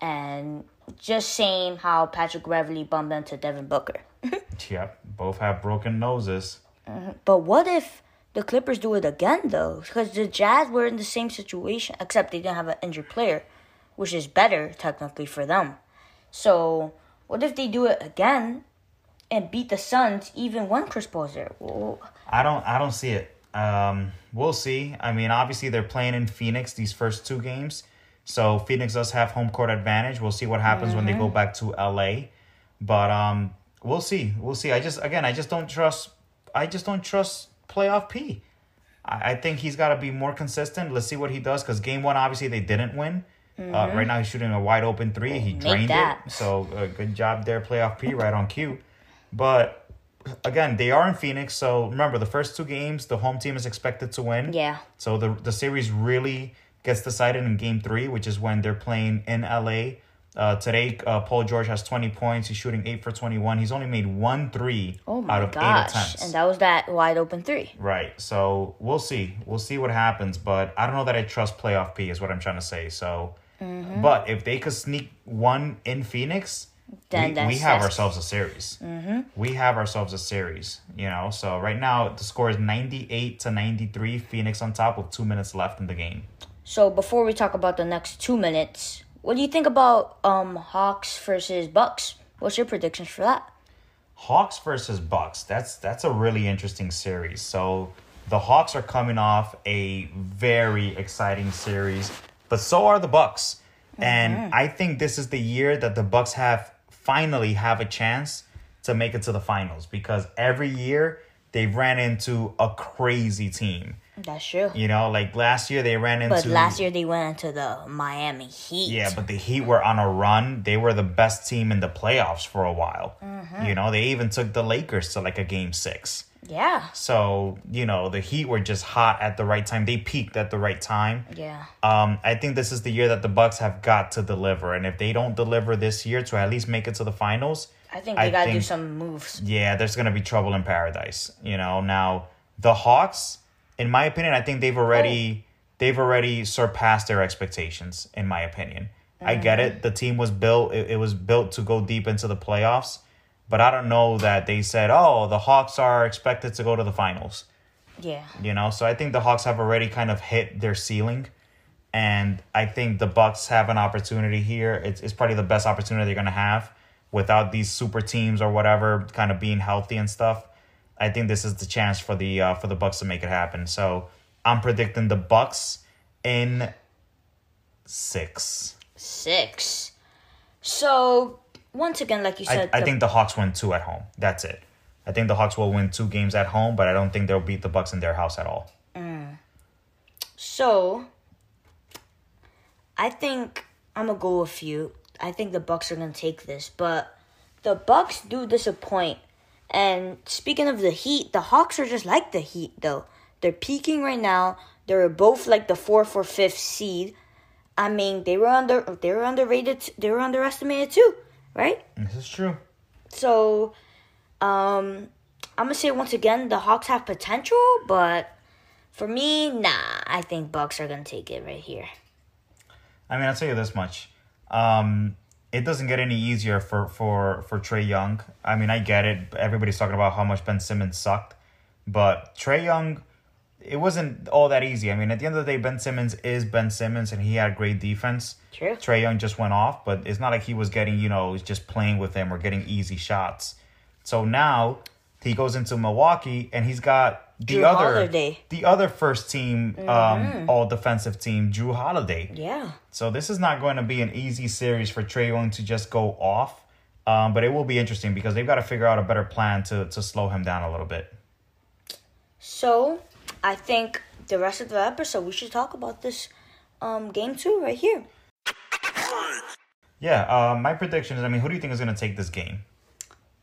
and just same how Patrick Beverley bumped into Devin Booker. Yep, both have broken noses. But what if the Clippers do it again though? Because the Jazz were in the same situation, except they didn't have an injured player, which is better technically for them. So what if they do it again and beat the Suns even when Chris Paul's there? Well, I don't I don't see it. Um, we'll see. I mean, obviously they're playing in Phoenix these first two games. So Phoenix does have home court advantage. We'll see what happens when they go back to LA. But um we'll see. We'll see. I just again I just don't trust I just don't trust playoff P. I, I think he's gotta be more consistent. Let's see what he does because game one obviously they didn't win. Uh, right now he's shooting a wide open three. He Make drained that. it. So uh, good job there, playoff P, right on cue. But again, they are in Phoenix, so remember the first two games, the home team is expected to win. Yeah. So the the series really gets decided in game three, which is when they're playing in LA. Uh, today, uh, Paul George has 20 points. He's shooting 8 for 21. He's only made one three Oh out of eight gosh. attempts. And that was that wide open three. Right. So we'll see. We'll see what happens. But I don't know that I trust playoff P is what I'm trying to say. So, Mm-hmm. but if they could sneak one in Phoenix, Then we, that's- we have ourselves a series. Mm-hmm. We have ourselves a series. You know. So right now the score is 98 to 93. Phoenix on top with two minutes left in the game. So before we talk about the next two minutes, what do you think about um Hawks versus Bucks? What's your predictions for that? Hawks versus Bucks. That's that's a really interesting series. So the Hawks are coming off a very exciting series, but so are the Bucks. And I think this is the year that the Bucks have finally have a chance to make it to the finals because every year they've ran into a crazy team. That's true. You know, like last year they ran into But last year they went into the Miami Heat. yeah, but the Heat were on a run. They were the best team in the playoffs for a while. Mm-hmm. You know, they even took the Lakers to like a game six. Yeah. So, you know, the Heat were just hot at the right time. They peaked at the right time. Yeah. Um, I think this is the year that the Bucks have got to deliver. And if they don't deliver this year to at least make it to the finals, I think they gotta do think- some moves. yeah, there's gonna be trouble in paradise. You know, now the Hawks, in my opinion, I think they've already they've already surpassed their expectations. In my opinion, I get it. The team was built; it, it was built to go deep into the playoffs. But I don't know that they said, "Oh, the Hawks are expected to go to the finals." Yeah. You know, so I think the Hawks have already kind of hit their ceiling, and I think the Bucks have an opportunity here. It's it's probably the best opportunity they're gonna have without these super teams or whatever kind of being healthy and stuff. I think this is the chance for the uh, for the Bucks to make it happen. So I'm predicting the Bucks in six. Six. So once again, like you said, I the- think the Hawks win two at home. That's it. I think the Hawks will win two games at home, but I don't think they'll beat the Bucks in their house at all. Mm. So, I think I'm gonna go with you. I think the Bucks are gonna take this, but the Bucks do disappoint. And speaking of the Heat, the Hawks are just like the Heat, though. They're peaking right now. They're both like the fourth or fifth seed. I mean, they were under they were underrated. They were underestimated too, right? This is true. So, um, I'm gonna say once again, the Hawks have potential, but for me, nah. I think Bucks are gonna take it right here. I mean, I'll tell you this much. Um, it doesn't get any easier for for for Trae Young. I mean, I get it. Everybody's talking about how much Ben Simmons sucked, but Trae Young, it wasn't all that easy. I mean, at the end of the day, Ben Simmons is Ben Simmons, and he had great defense. True. Trae Young just went off, but it's not like he was getting, you know, just playing with him or getting easy shots. So now he goes into Milwaukee and he's got the Drew other Holiday. the other first team um all defensive team, Jrue Holiday. Yeah. So this is not going to be an easy series for Trae Young to just go off. Um, but it will be interesting because they've got to figure out a better plan to to slow him down a little bit. So, I think the rest of the episode we should talk about this um game two right here. Yeah, uh, my prediction is I mean, who do you think is going to take this game?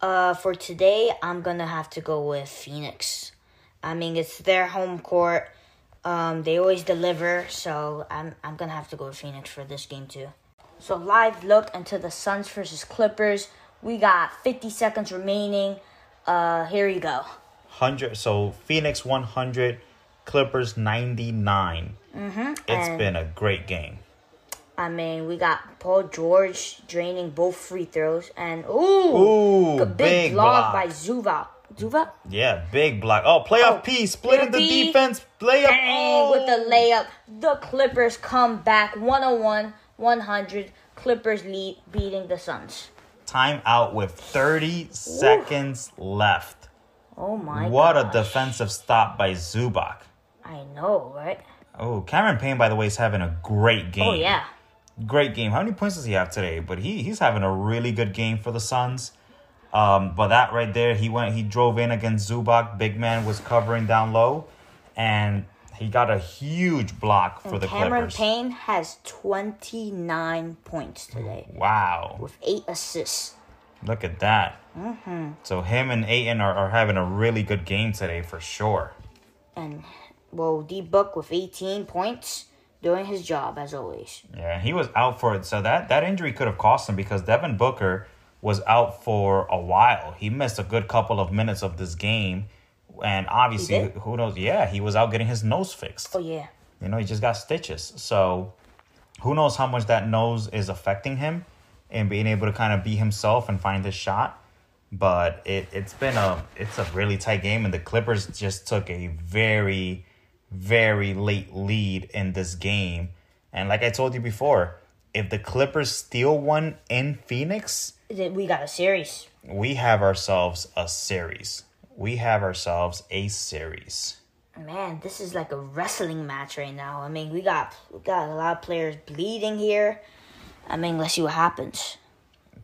Uh, for today, I'm gonna have to go with Phoenix. I mean, it's their home court. Um, they always deliver, so I'm I'm gonna have to go with Phoenix for this game too. So live look into the Suns versus Clippers. We got 50 seconds remaining. Uh, here you go. 100 so Phoenix 100, Clippers 99. Mm-hmm. It's and- been a great game. I mean, we got Paul George draining both free throws, and ooh, Ooh, a big, big, block, block. by Zubac. Zubac, Yeah, big block. Oh, playoff Oh, P splitting the P. defense. Layup. Bang Oh. with the layup. The Clippers come back 101 100. Clippers lead, beating the Suns. Time out with 30 seconds left. Oh my what a defensive stop by Zubac. I know, right? Oh, Cameron Payne, by the way, is having a great game. Oh, yeah. Great game. How many points does he have today? But he he's having a really good game for the Suns. Um, but that right there, he went, he drove in against Zubac. Big man was covering down low, and he got a huge block for the Cameron Clippers. Payne has 29 points today Wow, with 8 assists. look at that. Mm-hmm. So him and Ayton are, are having a really good game today for sure. And well, D Book with 18 points, doing his job as always. Yeah, he was out for it. So that that injury could have cost him because Devin Booker was out for a while. He missed a good couple of minutes of this game, and obviously, who knows? Yeah, he was out getting his nose fixed. Oh yeah. You know, he just got stitches. So who knows how much that nose is affecting him and being able to kind of be himself and find his shot. But it, it's been a it's a really tight game and the Clippers just took a very, very late lead in this game. And like I told you before, if the Clippers steal one in Phoenix, we got a series. We have ourselves a series. We have ourselves a series man, this is like a wrestling match right now. I mean, we got we got a lot of players bleeding here. I mean, let's see what happens.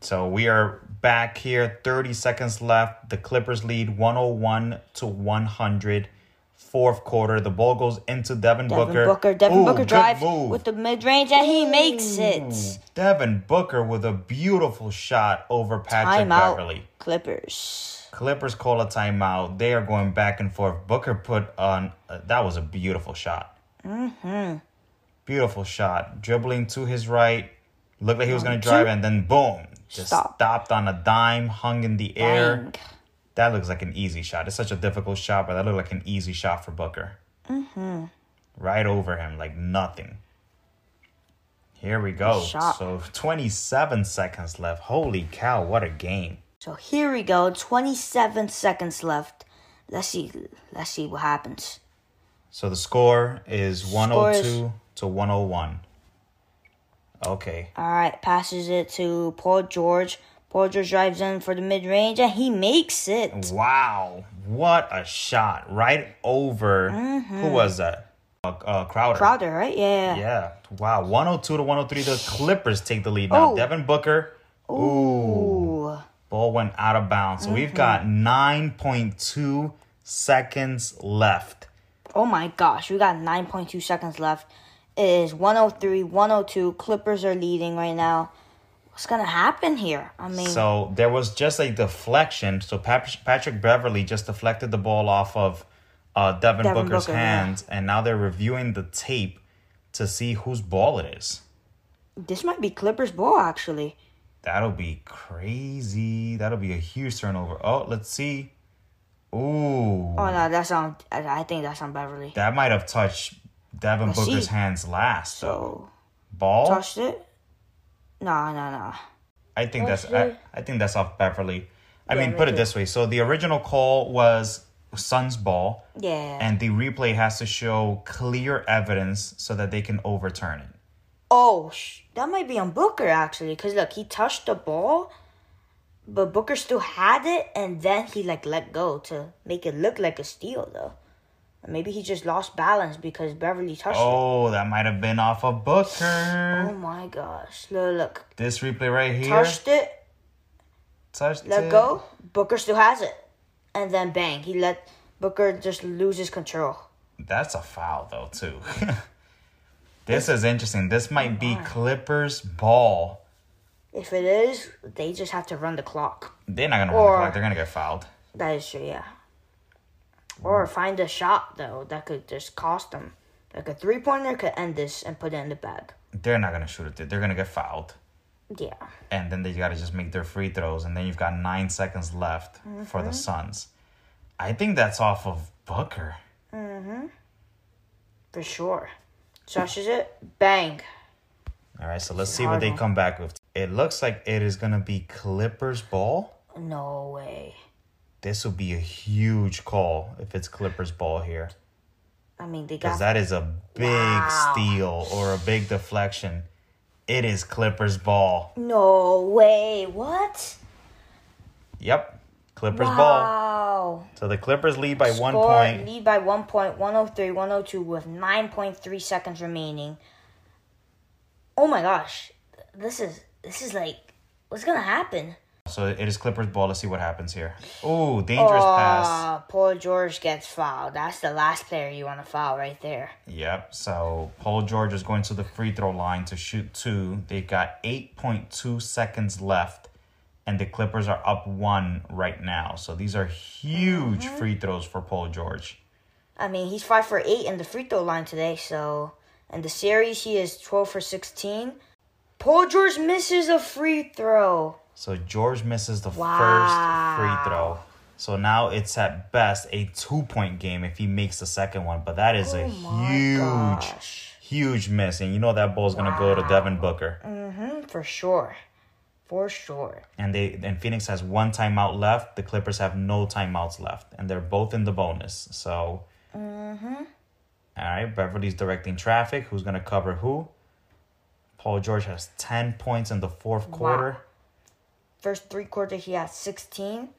So we are back here. 30 seconds left. The Clippers lead 101 to 100. Fourth quarter. The ball goes into Devin, Devin Booker. Booker. Devin Ooh, Booker drives with the mid range and he makes it. Devin Booker with a beautiful shot over Patrick Timeout. Beverley. Clippers. Clippers call a timeout. They are going back and forth. Booker put on uh, that was a beautiful shot. Mm-hmm. Beautiful shot. Dribbling to his right. Looked like he was going to drive, and then boom, just Stop. stopped on a dime, hung in the air. Bang. That looks like an easy shot. It's such a difficult shot, but that looked like an easy shot for Booker. Mm-hmm. Right over him, like nothing. Here we go. So 27 seconds left. Holy cow, what a game. So here we go, 27 seconds left. Let's see let's see what happens. So the score is 102 score is, to 101. Okay. All right, passes it to Paul George. Paul George drives in for the mid range and he makes it. Wow, what a shot! Right over mm-hmm. who was that? Uh, uh, Crowder. Crowder, right? Yeah. Yeah. Wow, 102 to 103. The Clippers take the lead now. Oh. Devin Booker. Ooh. Ooh. Ball went out of bounds. So mm-hmm. we've got 9.2 seconds left. Oh my gosh, we got 9.2 seconds left. Is 103, 102. Clippers are leading right now. What's going to happen here? I mean, so there was just a deflection. So Patrick Beverley just deflected the ball off of uh, Devin, Devin Booker's Booker, hands, yeah. and now they're reviewing the tape to see whose ball it is. This might be Clippers' ball, actually. That'll be crazy. That'll be a huge turnover. Oh, let's see. Ooh. Oh no, that's on. I think that's on Beverley. That might have touched Devin Booker's hands last. So, ball touched it. No, no, no. I think that's. I, I, think that's off Beverley. I yeah, mean, put it this way. So the original call was Suns ball. Yeah. And the replay has to show clear evidence so that they can overturn it. Oh, sh- that might be on Booker actually, because look, he touched the ball, but Booker still had it, and then he like let go to make it look like a steal though. Maybe he just lost balance because Beverley touched oh, it. Oh, that might have been off of Booker. Oh my gosh! Look, look. This replay right here. Touched it. Touched let it. Let go. Booker still has it, and then bang, he let Booker just lose his control. That's a foul though too. This is interesting. This might be Clippers ball. If it is, they just have to run the clock. They're not gonna or, run the clock. They're gonna get fouled. That is true. Yeah. Or find a shot though that could just cost them. Like a three pointer could end this and put it in the bag. They're not gonna shoot it. They're gonna get fouled. Yeah. And then they gotta just make their free throws, and then you've got nine seconds left mm-hmm. for the Suns. I think that's off of Booker. Mm-hmm. For sure. Touches it, bang. All right, so let's see what they come back with. It looks like it is gonna be Clippers ball. No way. This will be a huge call if it's Clippers ball here. I mean, they got because that is a big wow. steal or a big deflection. It is Clippers ball. No way! What? Yep. Clippers wow. ball. So the Clippers lead by Score, one point. Lead by one point, 103, 102 with 9.3 seconds remaining. Oh my gosh. This is this is like what's gonna happen? So it is Clippers ball. Let's see what happens here. Oh, dangerous oh, pass. Paul George gets fouled. That's the last player you want to foul right there. Yep. So Paul George is going to the free throw line to shoot two. They've got 8.2 seconds left and the Clippers are up one right now. So these are huge Mm-hmm. free throws for Paul George. I mean, he's five for eight in the free throw line today. So, in the series, he is twelve for sixteen. Paul George misses a free throw. So George misses the Wow. first free throw. So now it's at best a two point game if he makes the second one. But that is a Oh my huge, gosh. huge miss. And you know that ball's gonna go to Devin Booker. Mm-hmm, for sure, for sure. And they and Phoenix has one timeout left. The Clippers have no timeouts left. And they're both in the bonus. So Mm-hmm. all right, Beverley's directing traffic. Who's gonna cover who? Paul George has ten points in the fourth quarter. First three quarter, he has sixteen.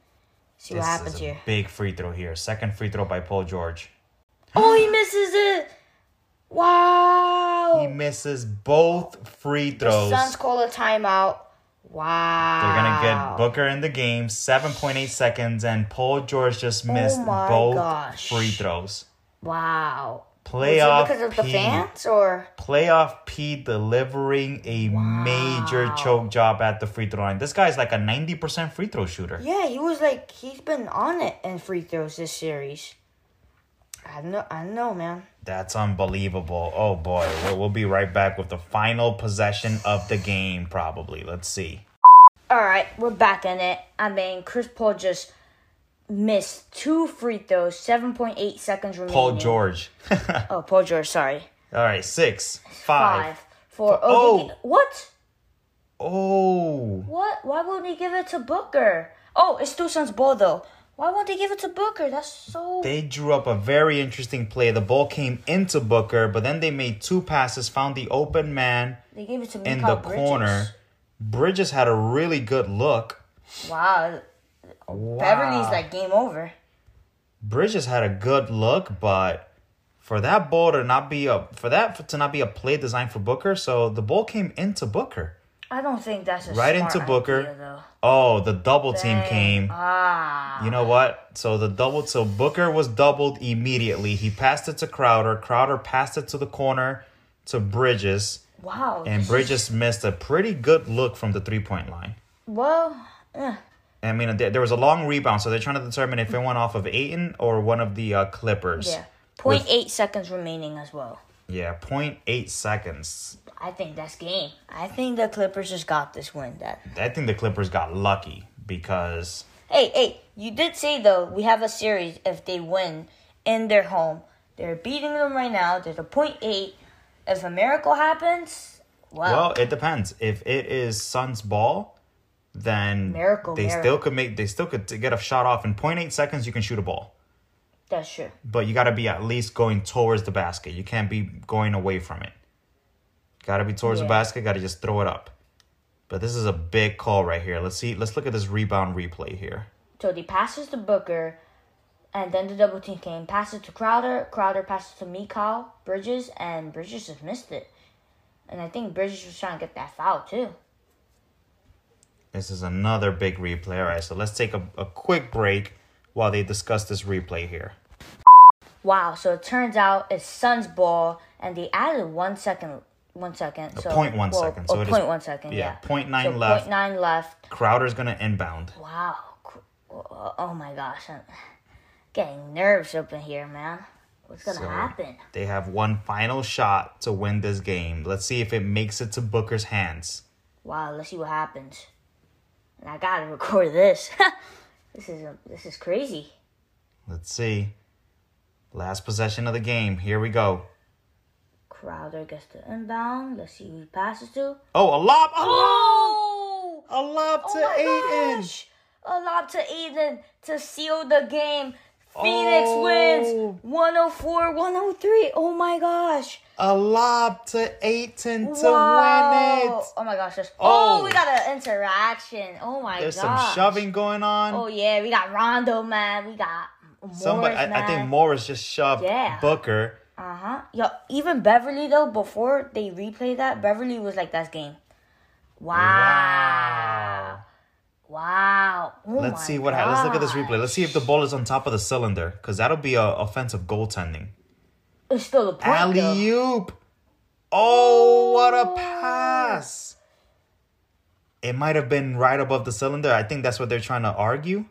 See This what happens is a here. big free throw here. Second free throw by Paul George. Oh, he misses it. Wow. He misses both free the throws. Suns call a timeout. Wow. They're gonna get Booker in the game, seven point eight seconds, and Paul George just oh missed Oh both gosh. free throws. Wow. Playoff because of the P, fans or? playoff P delivering a major choke job at the free throw line. This guy's like a ninety percent free throw shooter. Yeah, he was like he's been on it in free throws this series. I know, I know, man. That's unbelievable. Oh boy, we'll, we'll be right back with the final possession of the game. Probably. Let's see. All right, we're back in it. I mean, Chris Paul just missed two free throws, seven point eight seconds remaining. Paul George. Oh, Paul George. Sorry. All right, six, five. Five, four. Oh. Oh, what? Oh. What? Why won't he give it to Booker? Oh, it's Suns ball though. Why won't they give it to Booker? That's so. They drew up a very interesting play. The ball came into Booker, but then they made two passes, found the open man They gave it to in the Bridges. corner. Bridges had a really good look. Wow. Wow. Beverley's like game over. Bridges had a good look, but for that ball to not be a for that to not be a play designed for Booker, so the ball came into Booker. I don't think that's a Right into Booker. idea. Oh, the double team came. Ah. You know what? So the double so Booker was doubled immediately. He passed it to Crowder. Crowder passed it to the corner to Bridges. Wow. And Bridges missed a pretty good look from the three point line. well, eh. I mean, there, was a long rebound, so they're trying to determine if it went off of Ayton or one of the uh, Clippers. yeah. Point eight seconds remaining as well. Yeah, 0.8 seconds. I think that's game. I think the Clippers just got this win. That. I think the Clippers got lucky because Hey, hey, you did say though we have a series if they win in their home. They're beating them right now. There's a point eight. If a miracle happens, well, well, it depends. If it is Suns ball, then Miracle, they miracle. still could make they still could get a shot off in 0.8 seconds. You can shoot a ball, that's true. but you got to be at least going towards the basket. You can't be going away from it. Got to be towards the basket. Got to just throw it up. But this is a big call right here. Let's see. Let's look at this rebound replay here. So he passes to Booker, and then the double team came. Passes to Crowder. Crowder passes to Mikal Bridges, and Bridges just missed it. And I think Bridges was trying to get that foul too. This is another big replay. All right, so let's take a, a quick break while they discuss this replay here. Wow. So it turns out it's Suns ball, and they added one second. One second. So point one well, second, oh, so it is- point one second, yeah, Yeah. point nine so left. Point nine left. Crowder's gonna inbound. Wow. Oh oh my gosh. I'm getting nerves up in here, man. What's gonna So- happen? They have one final shot to win this game. Let's see if it makes it to Booker's hands. Wow, let's see what happens. And I gotta record this. this is a, this is crazy. Let's see. Last possession of the game. Here we go. Crowder gets the inbound. Let's see who he passes to. Oh, a lob! A Oh! lob! A lob Oh to my Ayton! gosh! A lob to Ayton to seal the game. Phoenix Oh. wins 104 103. Oh my gosh. A lob to Ayton to win it! Oh my gosh. there's- Oh, Oh. we got an interaction. Oh my There's gosh. some shoving going on. Oh yeah, we got Rondo, man. We got Morris, Somebody, I, I think Morris just shoved Yeah. Booker. Uh huh. Yo, even Beverley though, before they replay that, Beverley was like, "That's game." Wow. Wow. Oh Let's see what happens. Let's look at this replay. Let's see if the ball is on top of the cylinder, because that'll be a offensive goaltending. It's still a point. Alley oop! Oh, what a pass! It might have been right above the cylinder. I think that's what they're trying to argue.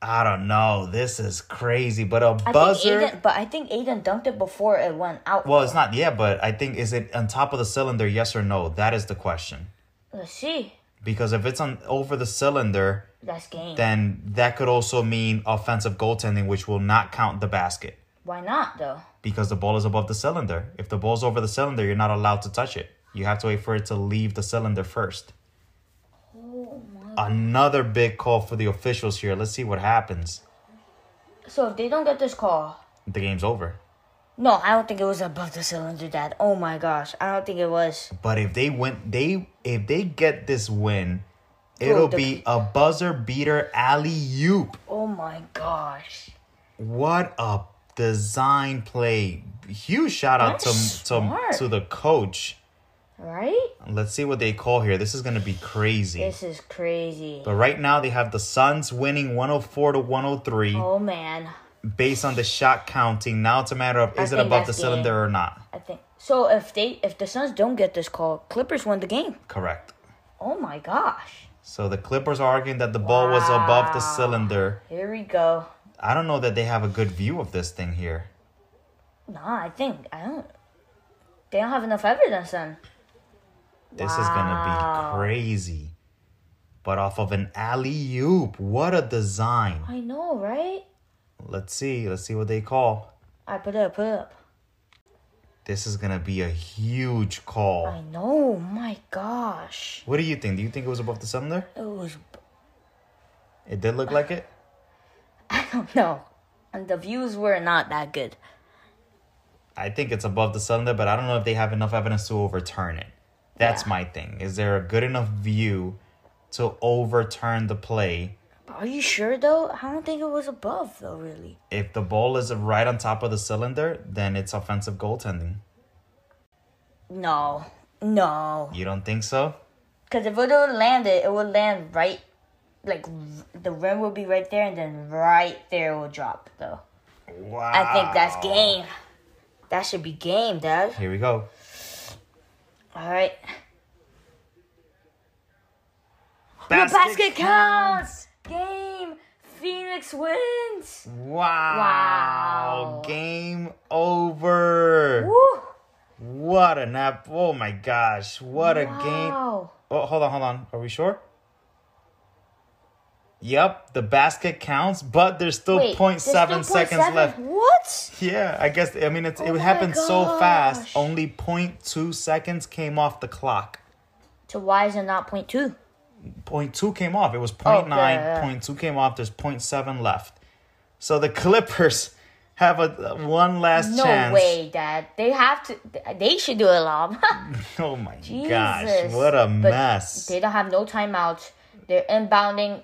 I don't know. This is crazy, but a I buzzer. think Ayton, but I think Ayton dunked it before it went out. well, it's not. Yeah, but I think is it on top of the cylinder? Yes or no? That is the question. Let's see. Because if it's on over the cylinder, That's game. then that could also mean offensive goaltending, which will not count the basket Why not though? because the ball is above the cylinder. If the ball's over the cylinder, you're not allowed to touch it. You have to wait for it to leave the cylinder first. Oh my. Another big call for the officials here. Let's see what happens. So if they don't get this call, The game's over. No, I don't think it was above the cylinder, Dad. Oh my gosh, I don't think it was. But if they win, they if they get this win, it'll the- be a buzzer beater alley oop. Oh my gosh. What a design play! Huge shout out to That's to smart. to the coach. Right? Let's see what they call here. This is gonna be crazy. This is crazy. But right now they have the Suns winning 104 to 103 Oh man. Based on the shot counting. Now it's a matter of is it above the cylinder game. or not. I think so. If they if the Suns don't get this call, Clippers win the game. Correct. Oh my gosh. So the Clippers are arguing that the ball was above the cylinder. Here we go. I don't know that they have a good view of this thing here. Nah, I think I don't. They don't have enough evidence then. This is gonna be crazy. But off of an alley oop, what a design! I know, right? Let's see. Let's see what they call. I put it up, put it up. This is gonna be a huge call. I know. My gosh. What do you think? Do you think it was above the cylinder? It was. It did look like it. I don't know. And the views were not that good. I think it's above the cylinder, but I don't know if they have enough evidence to overturn it. That's Yeah. my thing. Is there a good enough view to overturn the play? But are you sure though? I don't think it was above though. Really. If the ball is right on top of the cylinder, then it's offensive goaltending. No. No. You don't think so? Because if it would land it it would land right, like the rim would be right there, and then right there it will drop. Though Wow. I think that's game. That should be game, Dad. Here we go. All right. Basket the basket counts. Game. Phoenix wins. Wow. Wow. Game over. Woo. What a nap. Oh my gosh. What a game. Oh, hold on, hold on. Are we sure? Yep, the basket counts, but there's still Wait, 0.7 there's still seconds 0.7? left. What? Yeah, I guess I mean it's, Oh it happened so fast. Only 0.2 seconds came off the clock. So why is it not point two? came off. It was Oh, 0.9, yeah, yeah. 0.2 came off. There's seven left. So the Clippers have a one last No chance. way, Dad. They have to. They should do a lob. Oh my Jesus. gosh, what a But mess. They don't have no timeouts. They're inbounding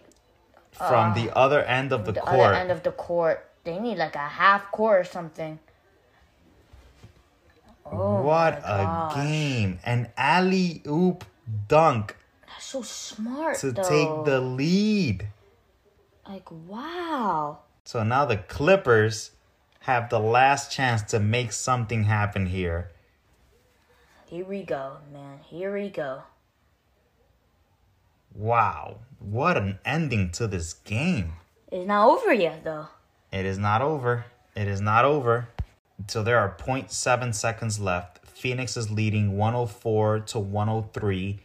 From uh, the other end of the, the court. other end of the court. They need like a half court or something. Oh what a gosh. game. An alley oop dunk so smart to though. take the lead. like wow. So now the Clippers have the last chance to make something happen here. Here we go, man. Here we go. Wow, what an ending to this game. It's not over yet though. It is not over. It is not over. So there are 0.7 seconds left. Phoenix is leading 104 to 103.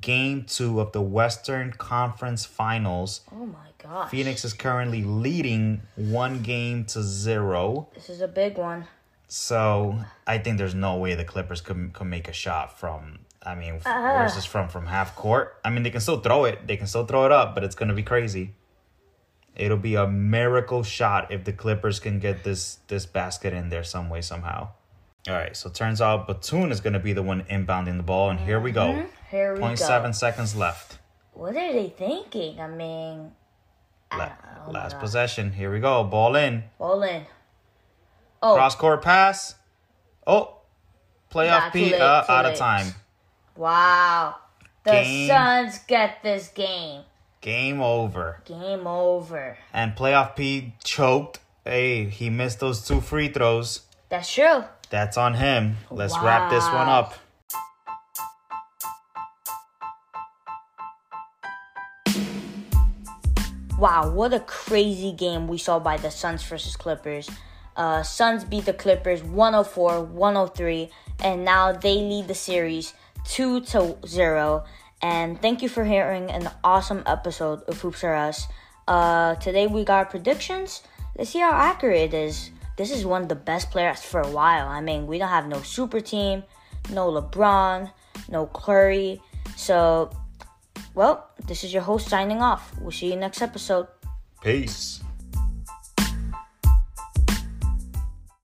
Game two of the Western Conference Finals. Oh my gosh. Phoenix is currently leading one game to zero. This is a big one. So I think there's no way the Clippers could, could make a shot from. I mean, Uh-huh. where's this from? From half court? I mean, they can still throw it. They can still throw it up, but it's gonna be crazy. It'll be a miracle shot if the Clippers can get this this basket in there some way somehow. All right, so turns out Batum is gonna be the one inbounding the ball, and here we go. Here we 0.7 go. seconds left. What are they thinking? I mean, La- oh my last possession. Here we go. Ball in. ball in. Oh, Cross court pass. Oh, playoff P late, uh, out of time. wow. The Game. Suns get this game. Game over. Game over. And playoff P choked. Hey, he missed those two free throws. That's true that's on him. Let's wow. wrap this one up. Wow, what a crazy game we saw by the Suns versus Clippers. Uh, Suns beat the Clippers 104 103, and now they lead the series 2 to 0. And thank you for hearing an awesome episode of Hoops Are Us. Uh, today we got predictions. Let's see how accurate it is. This is one of the best players for a while. I mean, we don't have no super team, no LeBron, no Curry. So, well, this is your host signing off. We'll see you next episode. Peace.